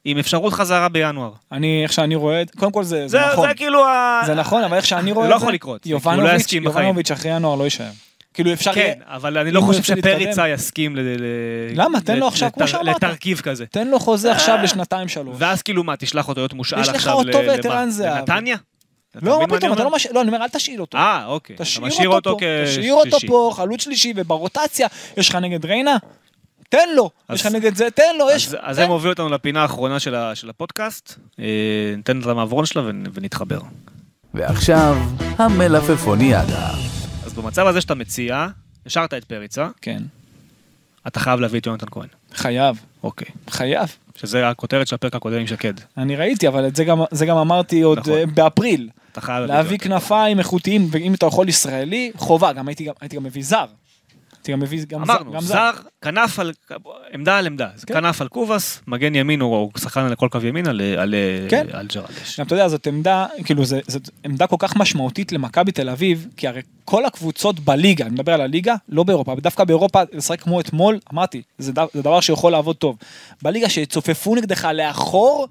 עם אפשרות חזרה בינואר. אני, איך שאני רואה את קודם כל זה, זה זה, נכון. זה כאילו ה... זה נכון, אבל איך שאני רואה לא את זה, יכול לקרות, הוא לא יסכים בחיים. יובנוביץ' אחרי ינואר לא יישאר. כאילו אפשר יהיה, כן, אבל אני לא חושב שפריצה להתקדם. יסכים ל... ל- למה? תן לו לת- עכשיו, כמו שאמרת. לתרכיב כזה. תן לו חוזה עכשיו לשנתיים שלוש. ואז כאילו מה, תשלח אותו להיות מושאל יש לך עכשיו אותו ואת למה? ערן זהבי. לנתניה? לא, מה פתאום, אתה לא אומר? מש... לא, אני אומר, אל תשאיל אותו. אה, אוקיי. תשאיר משאיר אותו פה, תשאיר אותו. פה, חלוץ שלישי, וברוטציה, יש לך נגד ריינה? תן לו. יש לך נגד זה, תן לו. יש... אז-. זה מוביל אותנו לפינה האחרונה של הפודקאסט. אה, ניתן את המעברון שלה ונ- ונתחבר. ועכשיו, המלפפוניאדה. במצב הזה שאתה מציע, השארת את פריצה, כן, אתה חייב להביא את יונתן כהן. חייב, אוקיי. חייב. שזה הכותרת של הפרק הקודם עם שקד. אני ראיתי, אבל את זה גם, זה גם אמרתי עוד נכון. אה, באפריל. אתה חייב להביא להביא. כנפיים איכותיים, ואם אתה יכול ישראלי, חובה. גם הייתי גם, הייתי גם מביא זר. הייתי גם מביא גם זר. אמרנו, זר, כנף על, עמדה על עמדה. זה כן. כנף על קובאס, מגן ימין הוא שחקן על כל קו ימין על- על כן. על ג'רלדש. גם אתה יודע, זאת עמדה, כאילו, זאת עמדה כל כך משמעותית למכבי תל אביב, כי הרי כל הקבוצות בליגה, אני מדבר על הליגה, לא באירופה, דווקא באירופה, לשחק כמו אתמול, אמרתי, זה, דבר שיכול לעבוד טוב. בליגה שיצופפו נגדך לאחור,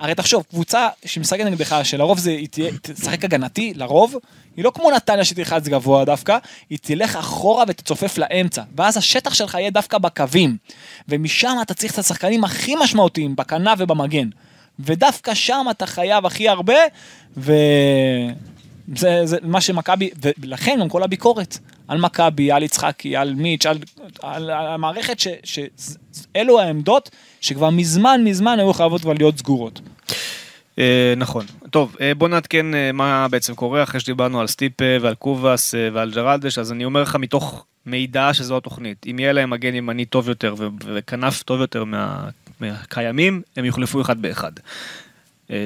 הרי תחשוב, קבוצה שמשחקת נגדך, שלרוב זה, היא תהיה- תשחק הגנתי, לרוב, היא לא כמו נתניה שתלחץ גבוה דווקא, היא תלך אחורה ותצופף לאמצע, ואז השטח שלך יהיה דווקא בקווים, ומשם אתה צריך את השחקנים הכי משמעותיים, בכנף ובמגן. ודווקא שם אתה חייב הכי הרבה, וזה זה מה שמכבי, ולכן גם כל הביקורת על מכבי, על יצחקי, על מיץ', על, על, על המערכת, שאלו העמדות שכבר מזמן מזמן היו חייבות כבר להיות סגורות. אה, נכון. טוב, אה, בוא נעדכן אה, מה בעצם קורה אחרי שדיברנו על סטיפה ועל קובאס ועל ג'רלדש, אז אני אומר לך מתוך מידע שזו התוכנית. אם יהיה להם מגן ימני טוב יותר וכנף טוב יותר מה- מהקיימים, הם יוחלפו אחד באחד.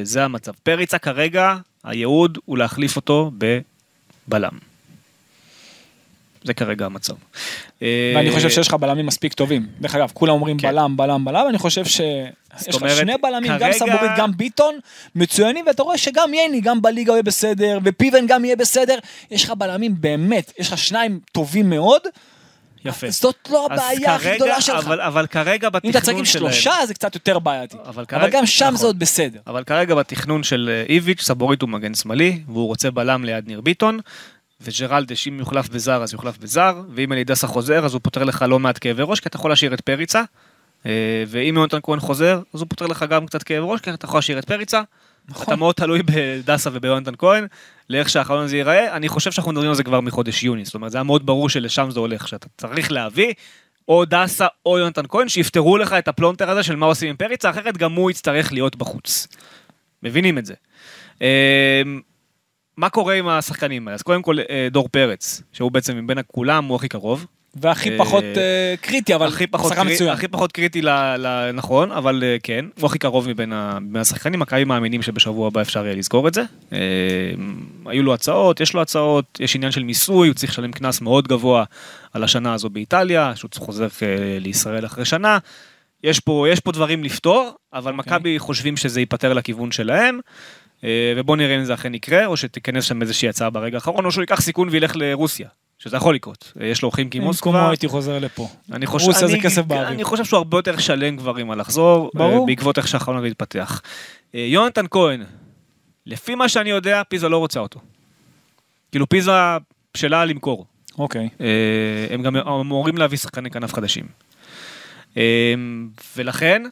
זה המצב. פריצה כרגע, הייעוד הוא להחליף אותו בבלם. זה כרגע המצב. אה, ואני חושב שיש לך בלמים מספיק טובים. דרך אגב, כולם אומרים כן. בלם, בלם, בלם, אני חושב שיש לך שני בלמים, גם כרגע- סבורית, גם ביטון, מצוינים, ואתה רואה שגם ייני, גם בליגה יהיה בסדר, ופיבן גם יהיה בסדר. יש לך בלמים באמת, יש לך שניים טובים מאוד, יפה. זאת לא הבעיה הכי גדולה שלך. אבל, אבל כרגע אם בתכנון אתה צריך עם שלהם, שלושה זה קצת יותר בעייתי. אבל אבל כרגע- גם שם נכון. זה עוד בסדר. אבל כרגע בתכנון של אה, איביץ', סבורית הוא מגן שמאלי, והוא רוצה בלם ליד ניר ביטון, וג'רלדש, אם יוחלף בזר, אז יוחלף בזר, ואם אלי דסה חוזר, אז הוא פותר לך לא מעט כאבי ראש, כי אתה יכול להשאיר את פריצה, אה, ואם יונתן כהן חוזר, אז הוא פותר לך גם קצת כאב ראש, כי אתה יכול להשאיר את פריצה. נכון. אתה מאוד תלוי בדסה וביונתן כהן, לאיך שהחלון הזה ייראה. אני חושב שאנחנו מדברים על זה כבר מחודש יוני, זאת אומרת, זה היה מאוד ברור שלשם זה הולך, שאתה צריך להביא או דסה או יונתן כהן, שיפתרו לך את הפלונטר הזה של מה עושים עם פריצה, אחרת גם הוא יצטרך להיות בחוץ. מבינים את זה. מה קורה עם השחקנים האלה? אז קודם כל אה, דור פרץ, שהוא בעצם מבין הכולם, הוא הכי קרוב. והכי אה, פחות אה, קריטי, אבל שחקן מצוין. הכי פחות קריטי, נכון, אבל כן, הוא הכי קרוב מבין, השחקנים, מכבי מאמינים שבשבוע הבא אפשר יהיה לסגור את זה. היו לו הצעות, יש לו הצעות, יש עניין של מיסוי, הוא צריך לשלם קנס מאוד גבוה על השנה הזו באיטליה, שהוא חוזר לישראל אחרי שנה. יש פה, יש פה דברים לפתור, אבל אוקיי. מכבי חושבים שזה ייפתר לכיוון שלהם. אה, ובוא נראה אם זה אכן יקרה, או שתיכנס שם איזושהי הצעה ברגע האחרון, או שהוא ייקח סיכון וילך לרוסיה. שזה יכול לקרות. יש לו חים במקומו מוסקבה. הייתי חוזר לפה. אני חושב, איזה אני, כסף באוויר. אני חושב שהוא הרבה יותר שלם כבר עם הלחזור, ברור. אה, בעקבות איך שהחלון הזה התפתח. אה, יונתן כהן, לפי מה שאני יודע, פיזה לא רוצה אותו. כאילו פיזה שלה למכור. אוקיי. אה, הם גם אמורים להביא שחקני כנף חדשים. אה, ולכן,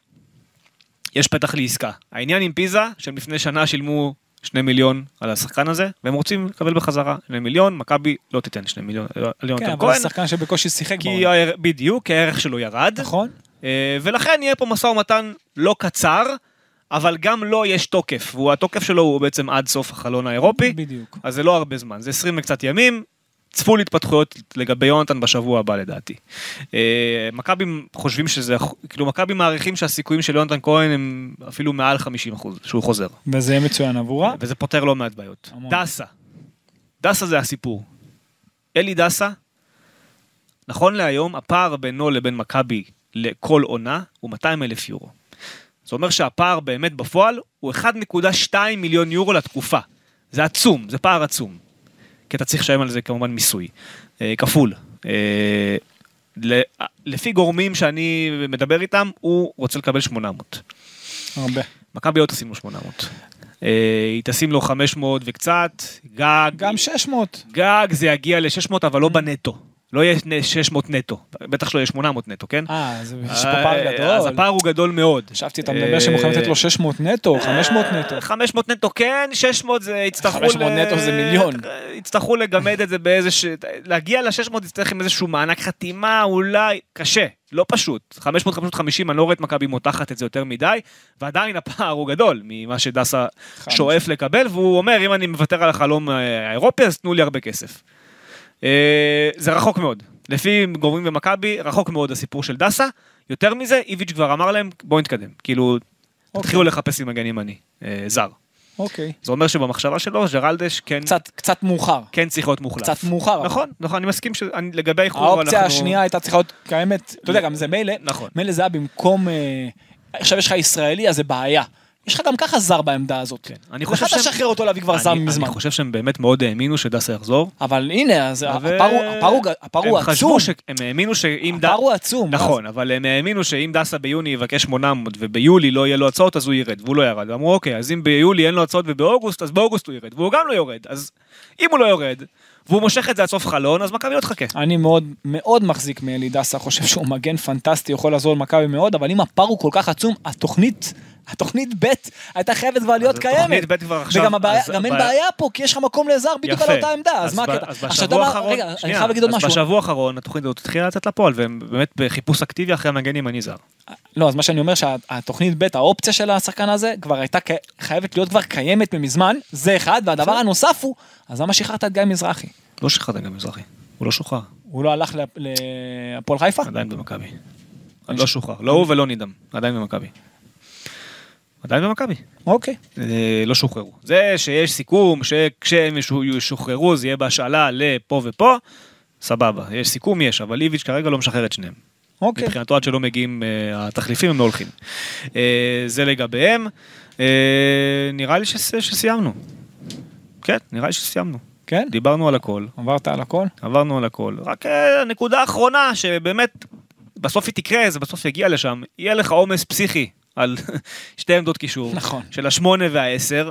יש פתח לעסקה. העניין עם פיזה, שהם לפני שנה שילמו שני מיליון על השחקן הזה, והם רוצים לקבל בחזרה שני מיליון, מכבי לא תיתן שני מיליון על כן, יונתן אבל כהן, זה שחקן שבקושי שיחק כי. הער- בדיוק, כי הערך שלו ירד, נכון? אה, ולכן יהיה פה משא ומתן לא קצר, אבל גם לו יש תוקף, והתוקף שלו הוא בעצם עד סוף החלון האירופי, בדיוק. אז זה לא הרבה זמן, זה 20 וקצת ימים, צפו להתפתחויות לגבי יונתן בשבוע הבא לדעתי. אה, מכבי חושבים שזה, כאילו מכבי מעריכים שהסיכויים של יונתן כהן הם אפילו מעל 50 אחוז, שהוא חוזר. וזה יהיה מצוין עבורה. וזה פותר לא מעט בעיות. המון. דסה. דסה זה הסיפור. אלי דסה, נכון להיום, הפער בינו לבין מכבי לכל עונה הוא 200 אלף יורו. זה אומר שהפער באמת בפועל הוא 1.2 מיליון יורו לתקופה. זה עצום, זה פער עצום. כי אתה צריך לשלם על זה כמובן מיסוי. אה, כפול. אה, לפי גורמים שאני מדבר איתם, הוא רוצה לקבל 800. הרבה. מכבי לא תשים לו 800. אה, היא תשים לו 500 וקצת, גג, גם 600. גג זה יגיע ל-600 אבל לא בנטו. לא יהיה נ- 600 נטו, בטח שלא יהיה 800 נטו, כן? אה, אז יש פה פער אה, גדול. אז הפער הוא גדול מאוד. חשבתי, אתה מדבר שהם מוכנים לתת לו 600 נטו, 500 נטו. אה, 500 נטו כן, 600 זה יצטרכו... 500 ל- נטו זה מיליון. יצטרכו לגמד את זה באיזה ש... להגיע ל-600 יצטרך עם איזשהו מענק חתימה, אולי... קשה, לא פשוט. 500-550, אני לא רואה את מכבי מותחת את זה יותר מדי, ועדיין הפער הוא גדול ממה שדסה שואף לקבל, והוא אומר, אם אני מוותר על החלום אה, האירופי, אז תנו לי הרבה כסף. אה, זה רחוק מאוד. לפי גורמים במכבי, רחוק מאוד הסיפור של דסה. יותר מזה, איביץ' כבר אמר להם, בואו נתקדם. כאילו, תתחילו לחפש עם מגן ימני, אה, זר. אוקיי. זה אומר שבמחשבה שלו, ג'רלדש כן, קצת, קצת מאוחר. כן צריך להיות מוחלף. קצת מאוחר. נכון, נכון, אני מסכים שלגבי האיחור האופציה אנחנו- השנייה הייתה צריכה להיות קיימת, אתה יודע, גם זה מילא, נכון. מילא זה היה במקום, אה, עכשיו יש לך ישראלי, אז זה בעיה. יש לך גם ככה זר בעמדה הזאת. כן. אני לך חושב שהם- תשחרר אותו להביא כבר זר מזמן. אני חושב שהם באמת מאוד האמינו שדסה יחזור. אבל הנה, אז הפער הוא- עצום. הם האמינו שאם... ד- הפער הוא עצום. נכון, אבל הם האמינו שאם דסה ביוני יבקש 800 וביולי לא יהיה לו הצעות אז הוא ירד, והוא לא ירד. אמרו אוקיי, אז אם ביולי אין לו הצעות ובאוגוסט, אז באוגוסט הוא ירד, והוא גם לא יורד. אז אם הוא לא יורד, והוא מושך את זה עד סוף חלון, אז מכבי לא תחכה. אני מאוד מאוד מחזיק מאלי דסה, חושב שהוא מגן פנטסטי, יכול לעזור למכבי מאוד, אבל אם הפער הוא כל כך עצום, התוכנית, התוכנית ב' הייתה חייבת כבר להיות אז קיימת. תוכנית ב' כבר עכשיו- וגם הבעיה, אז גם אין בעיה פה, כי יש לך מקום לזר בדיוק על. אותה עמדה, אז מה הקטע? אז בשבוע האחרון, רגע, אני חייב להגיד עוד אז משהו. בשבוע האחרון התוכנית הזאת התחילה לצאת לפועל, והם באמת בחיפוש אקטיבי אחרי המגן ימני זר. לא, אז מה שאני אומר שהתוכנית ב', האופציה של השחקן הזה, כבר הייתה חייבת להיות כבר קיימת ממזמן, זה אחד, והדבר הנוסף הוא, אז למה שחררת את גיא מזרחי? לא שחררת גם מזרחי, הוא לא שוחרר, הוא לא הלך להפועל חיפה? עדיין במכבי. לא שוחרר, לא הוא ולא נידם, עדיין במכבי. עדיין במכבי. אוקיי. אה, לא שוחררו. זה שיש סיכום שכשהם ישו- ישוחררו זה יהיה בהשאלה לפה ופה, סבבה, יש סיכום יש, אבל ליביץ' כרגע לא משחרר את שניהם. אוקיי. מבחינתו עד שלא מגיעים אה, התחליפים הם לא הולכים. אה, זה לגביהם. אה, נראה לי שס- שסיימנו. כן, נראה לי שסיימנו. כן? דיברנו על הכל, עברת על הכל? עברנו על הכל. רק הנקודה האחרונה שבאמת בסוף היא תקרה, זה בסוף יגיע לשם, יהיה לך עומס פסיכי על שתי עמדות קישור. נכון. של השמונה והעשר,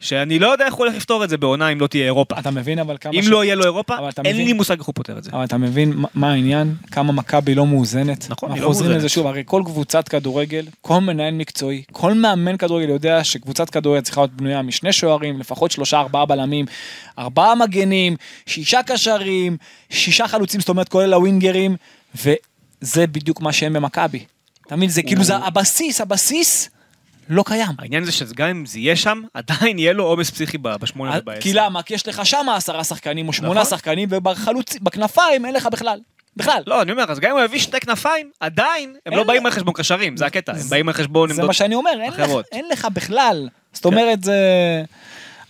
שאני לא יודע איך הוא הולך לפתור את זה בעונה אם לא תהיה אירופה. אתה מבין אבל כמה... אם ש- לא יהיה לו אירופה, אין מבין- לי מושג איך הוא פותר את זה. אבל אתה מבין מה- העניין? כמה מכבי לא מאוזנת? נכון, היא אנחנו לא חוזרים מאוזנת. לזה שוב, הרי כל קבוצת כדורגל, כל מנהל מקצועי, כל מאמן כדורגל יודע שקבוצת כדורגל צריכה להיות בנויה משני שוערים, לפחות שלושה ארבעה בלמים, ארבעה מגנים, שישה קשרים, שישה חלוצים, זאת אומרת כולל הווינגרים, וזה בדיוק מה שהם במכבי. אתה מבין? זה כאילו זה הבסיס, הבסיס לא קיים. העניין זה שגם אם זה יהיה שם, עדיין יהיה לו עומס פסיכי בשמונה ובעשר. כי למה? כי יש לך שם עשרה שחקנים או שמונה נכון. שחקנים, ובחלוצ... בכנפיים אין לך בכלל. בכלל. לא, אני אומר, אז גם אם הוא יביא שתי כנפיים, עדיין הם לא באים על חשבון קשרים, זה הקטע, הם באים על חשבון זה עמדות מה שאני אומר, אין לך, אחרות. בכלל. זאת אומרת, זה...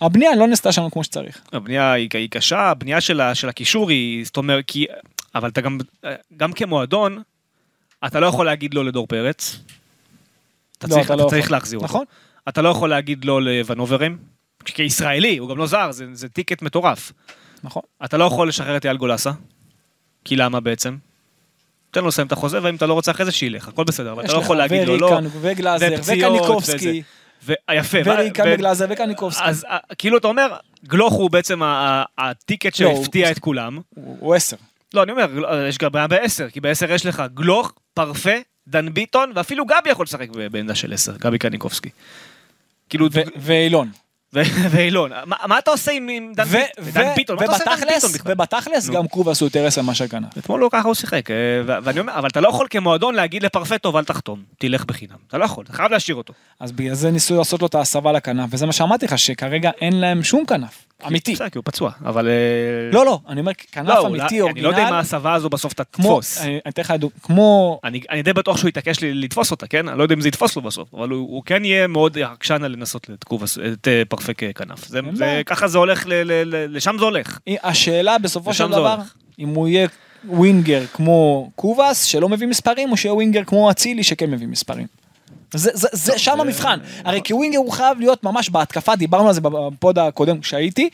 הבנייה לא נעשתה שם כמו שצריך. הבנייה היא, קשה, הבנייה של הקישור היא, זאת אומרת, כי, אבל אתה גם, גם כמועדון, אתה לא יכול להגיד לא לדור פרץ. אתה לא, צריך, אתה אתה לא צריך יכול. להחזיר אותו. נכון. אתה לא יכול להגיד לא לוונוברם, כישראלי, הוא גם לא זר, זה, זה טיקט מטורף. נכון. אתה לא יכול לשחרר את אייל גולסה. כי למה בעצם? תן לו לסיים את החוזה, ואם אתה לא רוצה אחרי זה שילך, הכל בסדר, אבל אתה לא יכול להגיד לו לא. וגלאזר וקניקובסקי, וזה. ו- יפה. ו- וריקן וגלאזר וקניקובסקי. אז אה, כאילו אתה אומר, גלוך הוא בעצם הטיקט לא, שהפתיע את כולם. הוא עשר. לא, אני אומר, גל- יש גם בעיה בעשר, כי בעשר יש לך גלוך, פרפה, דן ביטון, ואפילו גבי יכול לשחק בעמדה של עשר, גבי קניקובסקי. כאילו, ואילון. ואילון, מה אתה עושה עם דן ביטון? ובתכלס. גם קובאס הוא יותר עשר מאשר כנף. אתמול לא ככה הוא שיחק, אה, ואני אומר, אבל אתה לא יכול כמועדון להגיד לפרפה טוב, אל תחתום, תלך בחינם. אתה לא יכול, אתה חייב להשאיר אותו. אז בגלל זה ניסו לעשות לו את ההסבה לכנף, וזה מה שאמרתי לך, שכרגע אין להם שום כנף. אמיתי. בסדר, כי הוא פצוע, אבל... אה, לא, לא, אני אומר כנף לא, אמיתי, אולי- אני לא יודע אם אורגינל, ההסבה הזו בסוף תתפוס. אני אתן לך דוגמא, כמו, אני, אני די בטוח שהוא יתעקש לתפוס אותה, כן? אני לא יודע אם זה יתפוס לו בסוף, אבל הוא, הוא כן יהיה מאוד עקשן על לנסות את, קובס, את אה, ככנף. זה, אין זה, בעיה. ככה זה הולך, ל, ל, ל, לשם זה הולך. השאלה בסופו של זה דבר. אם הוא יהיה winger כמו קובאס, שלא מביא מספרים, או שיהיה winger כמו אצילי, שכן מביא מספרים. זה, זה, זה שם המבחן. הרי כ winger הוא חייב להיות ממש בהתקפה, דיברנו על זה ב pod הקודם שהייתי,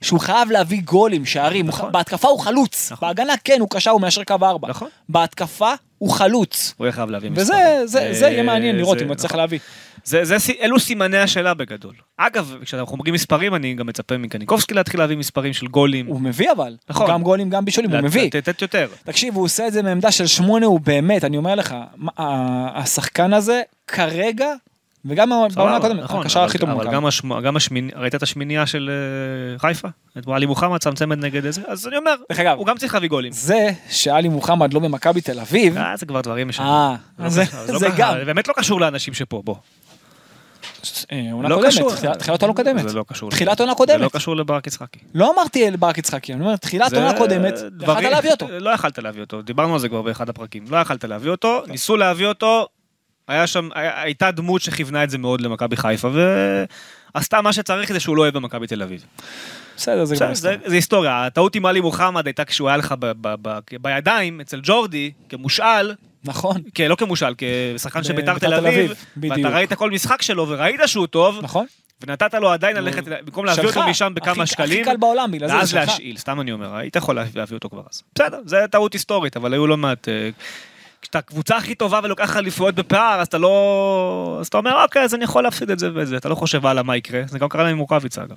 שהוא חייב להביא גולים, שערים. הוא נכון. בהתקפה הוא חלוץ. נכון. בהגנה כן, הוא קשר, הוא מיישר קו ארבע. נכון. בהתקפה הוא חלוץ. הוא יהיה חייב להביא וזה מספרים. זה, זה יהיה אה, מעניין לראות אם הוא נכון. להביא. זה, זה, אלו סימני השאלה בגדול. אגב, כשאנחנו אומרים מספרים, אני גם מצפה מקניקובסקי להתחיל להביא מספרים של גולים. הוא מביא אבל. נכון. גם גולים, גם בישולים, הוא מביא. לתת יותר. תקשיב, הוא עושה את זה מעמדה של שמונה, הוא באמת, אני אומר לך, השחקן הזה כרגע, וגם בעונה הקודמת, נכון, הקשר הכי טוב אבל. גם, השמ... גם השמיני, ראית את השמינייה של אה, חיפה? את עלי מוחמד צמצמת נגד איזה? אז אני אומר, דרך אגב, הוא גם צריך להביא גולים. זה שאלי מוחמד לא במכבי תל אביב, אה, זה כבר דברים משנים. אה, לא זה- קשור, לא זה ככה, גם. זה באמת לא קשור לאנשים שפה, בוא. אה, עונה לא קודמת. תחילת- תחילת עונה קודמת. זה לא קשור. תחילת עונה זה קודמת. לא קשור לברק יצחקי. לא אמרתי אל ברק יצחקי, אני אומר, תחילת זה עונה קודמת, יכלת להביא אותו. לא יכלת להביא אותו, דיברנו על זה כבר באחד הפרקים. לא יכלת להביא אותו, ניסו להביא אותו, היה שם, הייתה דמות שכיוונה את זה מאוד למכבי חיפה, ועשתה מה שצריך כדי שהוא לא יהיה במכבי תל אביב. בסדר, זה כבר בסדר, זה היסטוריה, הטעות עם עלי מוחמד הייתה כשהוא היה לך בידיים, אצל ג'ורדי, כמושאל, נכון, כן, לא כמושאל, כשחקן של בית"ר בבית"ר תל אביב. ואתה ראית כל משחק שלו וראית שהוא טוב, נכון. ונתת לו עדיין ללכת, במקום להביא שלך, אותו משם בכמה שקלים, הכי קל בעולם, בגלל זה זה ואז שלך. להשאיל, סתם אני אומר, היית יכול להביא אותו כבר אז. בסדר, זה טעות היסטורית, אבל היו לא מעט... כשאתה הקבוצה הכי טובה ולוקח אליפויות בפער, אז אתה לא... אז אתה אומר, אוקיי, אז אני יכול להפסיד את זה וזה, אתה לא חושב הלאה מה יקרה, זה גם קרה להם עם רוקאביצה אגב.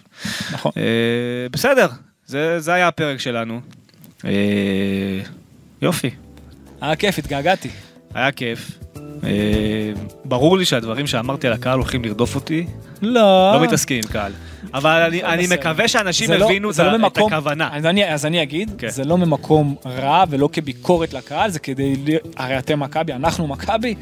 נכון. אה, בסדר, זה זה היה הפרק שלנו. אה, יופי, היה כיף, התגעגעתי. היה כיף. אה, ברור לי שהדברים שאמרתי על הקהל הולכים לרדוף אותי, לא. לא מתעסקים עם קהל. אבל אני, אני. מקווה שאנשים זה לא- הבינו זה את לא ה- את ממקום- הכוונה. אז אני, אז אני אגיד, כן. זה לא ממקום רע ולא כביקורת לקהל, זה כדי, הרי אתם מכבי, אנחנו מכבי,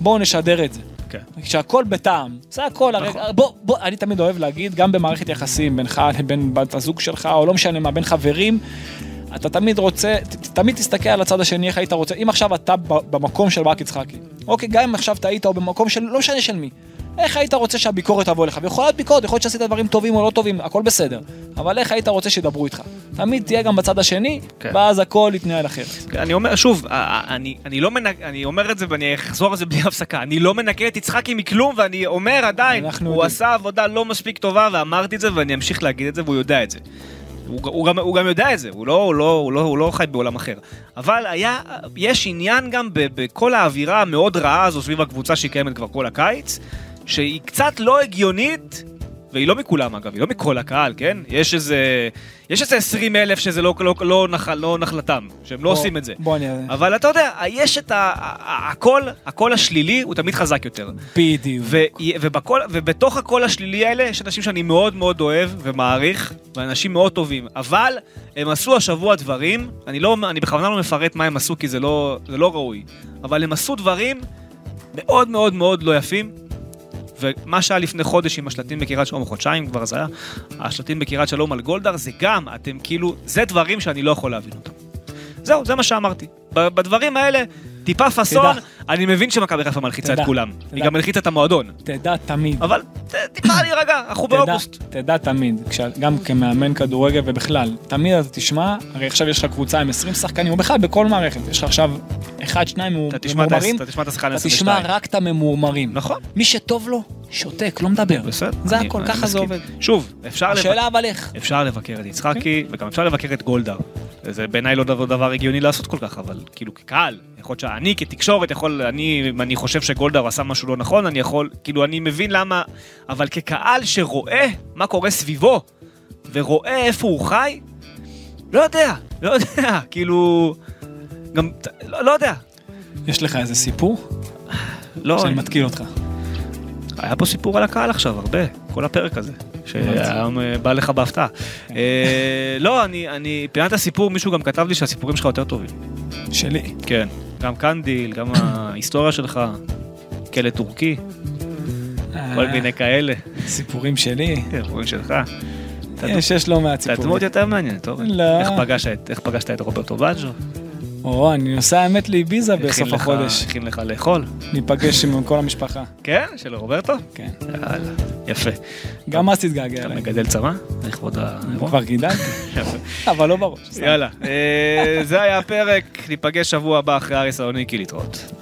בואו נשדר את זה. כן. כשהכל בטעם, זה הכל, הרי, נכון. בוא, בוא, אני תמיד אוהב להגיד, גם במערכת יחסים בינך לבין בת הזוג שלך, או לא משנה מה, בין חברים, אתה תמיד רוצה, ת- תמיד תסתכל על הצד השני, איך היית רוצה, אם עכשיו אתה במקום של ברק יצחקי, אוקיי, גם אם עכשיו טעית או במקום של, לא משנה של מי, איך היית רוצה שהביקורת תבוא אליך? ויכולה להיות ביקורת, יכול להיות שעשית דברים טובים או לא טובים, הכל בסדר, אבל איך היית רוצה שידברו איתך? תמיד תהיה גם בצד השני, כן. ואז הכל יתנהל אחרת. אני אומר, שוב, אני, אני לא מנק... אני אומר את זה ואני אחזור על זה בלי הפסקה. אני לא מנקה את יצחקי מכלום, ואני אומר עדיין, הוא יודעים. עשה עבודה לא מספיק טובה, ואמרתי את זה, ואני אמשיך להגיד את זה, והוא יודע את זה. הוא, הוא, גם, הוא גם יודע את זה, הוא לא, הוא, לא, הוא, לא, הוא לא חי בעולם אחר. אבל היה, יש עניין גם ב, בכל האווירה המאוד רעה הזו סביב הקבוצה שהיא קיימת כבר כל הקיץ, שהיא קצת לא הגיונית, והיא לא מכולם אגב, היא לא מכל הקהל, כן? יש איזה, יש איזה 20 אלף שזה לא, לא, לא, נחל, לא נחלתם, שהם לא בוא- עושים את זה. בוא אני... אבל אתה יודע, יש את ה... הקול, הקול השלילי הוא תמיד חזק יותר. בדיוק. ו- ובקול, ובתוך הקול השלילי האלה יש אנשים שאני מאוד מאוד אוהב ומעריך, ואנשים מאוד טובים, אבל הם עשו השבוע דברים, אני, לא, אני בכוונה לא מפרט מה הם עשו כי זה לא, זה לא ראוי, אבל הם עשו דברים מאוד מאוד מאוד לא יפים, ומה שהיה לפני חודש עם השלטים בקריית שלום, חודשיים כבר זה היה, השלטים בקריית שלום על גולדהר, זה גם, אתם כאילו, זה דברים שאני לא יכול להבין אותם. זהו, זה מה שאמרתי. בדברים האלה, טיפה פאסון. אני מבין שמכבי חיפה מלחיצה את. כולם. היא גם מלחיצה את המועדון. תדע תמיד. אבל ט- טיפה להירגע, אנחנו באוגוסט. תדע תמיד, גם כמאמן כדורגל ובכלל, תמיד אתה תשמע, הרי עכשיו יש לך קבוצה עם 20 שחקנים, או בכלל בכל מערכת, יש לך עכשיו אחד, שניים אתה ממורמרים, אתה תשמע את השיחה אתה ל-22. תשמע רק את הממורמרים. נכון. מי שטוב לו, שותק, לא מדבר. בסדר. זה אני- הכל, אני ככה זה מסכים. עובד. שוב, אפשר לבקר. השאלה אבל איך. אפשר לבקר את יצחקי, וגם אפשר לבקר את גולדהר. זה בעיניי לא דבר, דבר הגיוני לעשות כל כך, אבל כאילו כקהל, יכול להיות שאני כתקשורת יכול, אני, אם אני חושב שגולדהר עשה משהו לא נכון, אני יכול, כאילו אני מבין למה, אבל כקהל שרואה מה קורה סביבו, ורואה איפה הוא חי, לא יודע, לא יודע, כאילו, גם, לא, לא יודע. יש לך איזה סיפור? לא, שאני מתקיל אותך. היה פה סיפור על הקהל עכשיו, הרבה, כל הפרק הזה, שהיום אה, בא לך בהפתעה. אה, לא, אני, אני, פינת הסיפור, מישהו גם כתב לי שהסיפורים שלך יותר טובים. שלי. כן, גם קנדיל, גם ההיסטוריה שלך, כלא טורקי, כל אה, מיני כאלה, סיפורים שלי. סיפורים שלך. יש, יש לא מעט אתה דמות סיפורים. יותר מעניינת, טוב. לא. איך פגשת את- איך פגשת את רוברטו בג'ו? או, אני נוסע האמת לאביזה בסוף החודש. הכין לך לאכול. ניפגש עם כל המשפחה. כן? של רוברטו? כן. יאללה, יפה. גם אז תתגעגע אתה אליי. מגדל צמא? לכבוד האירוע? כבר גידלתי, יפה. אבל לא בראש. יאללה, אה, זה היה הפרק, ניפגש שבוע הבא אחרי אריס האוניקי להתראות.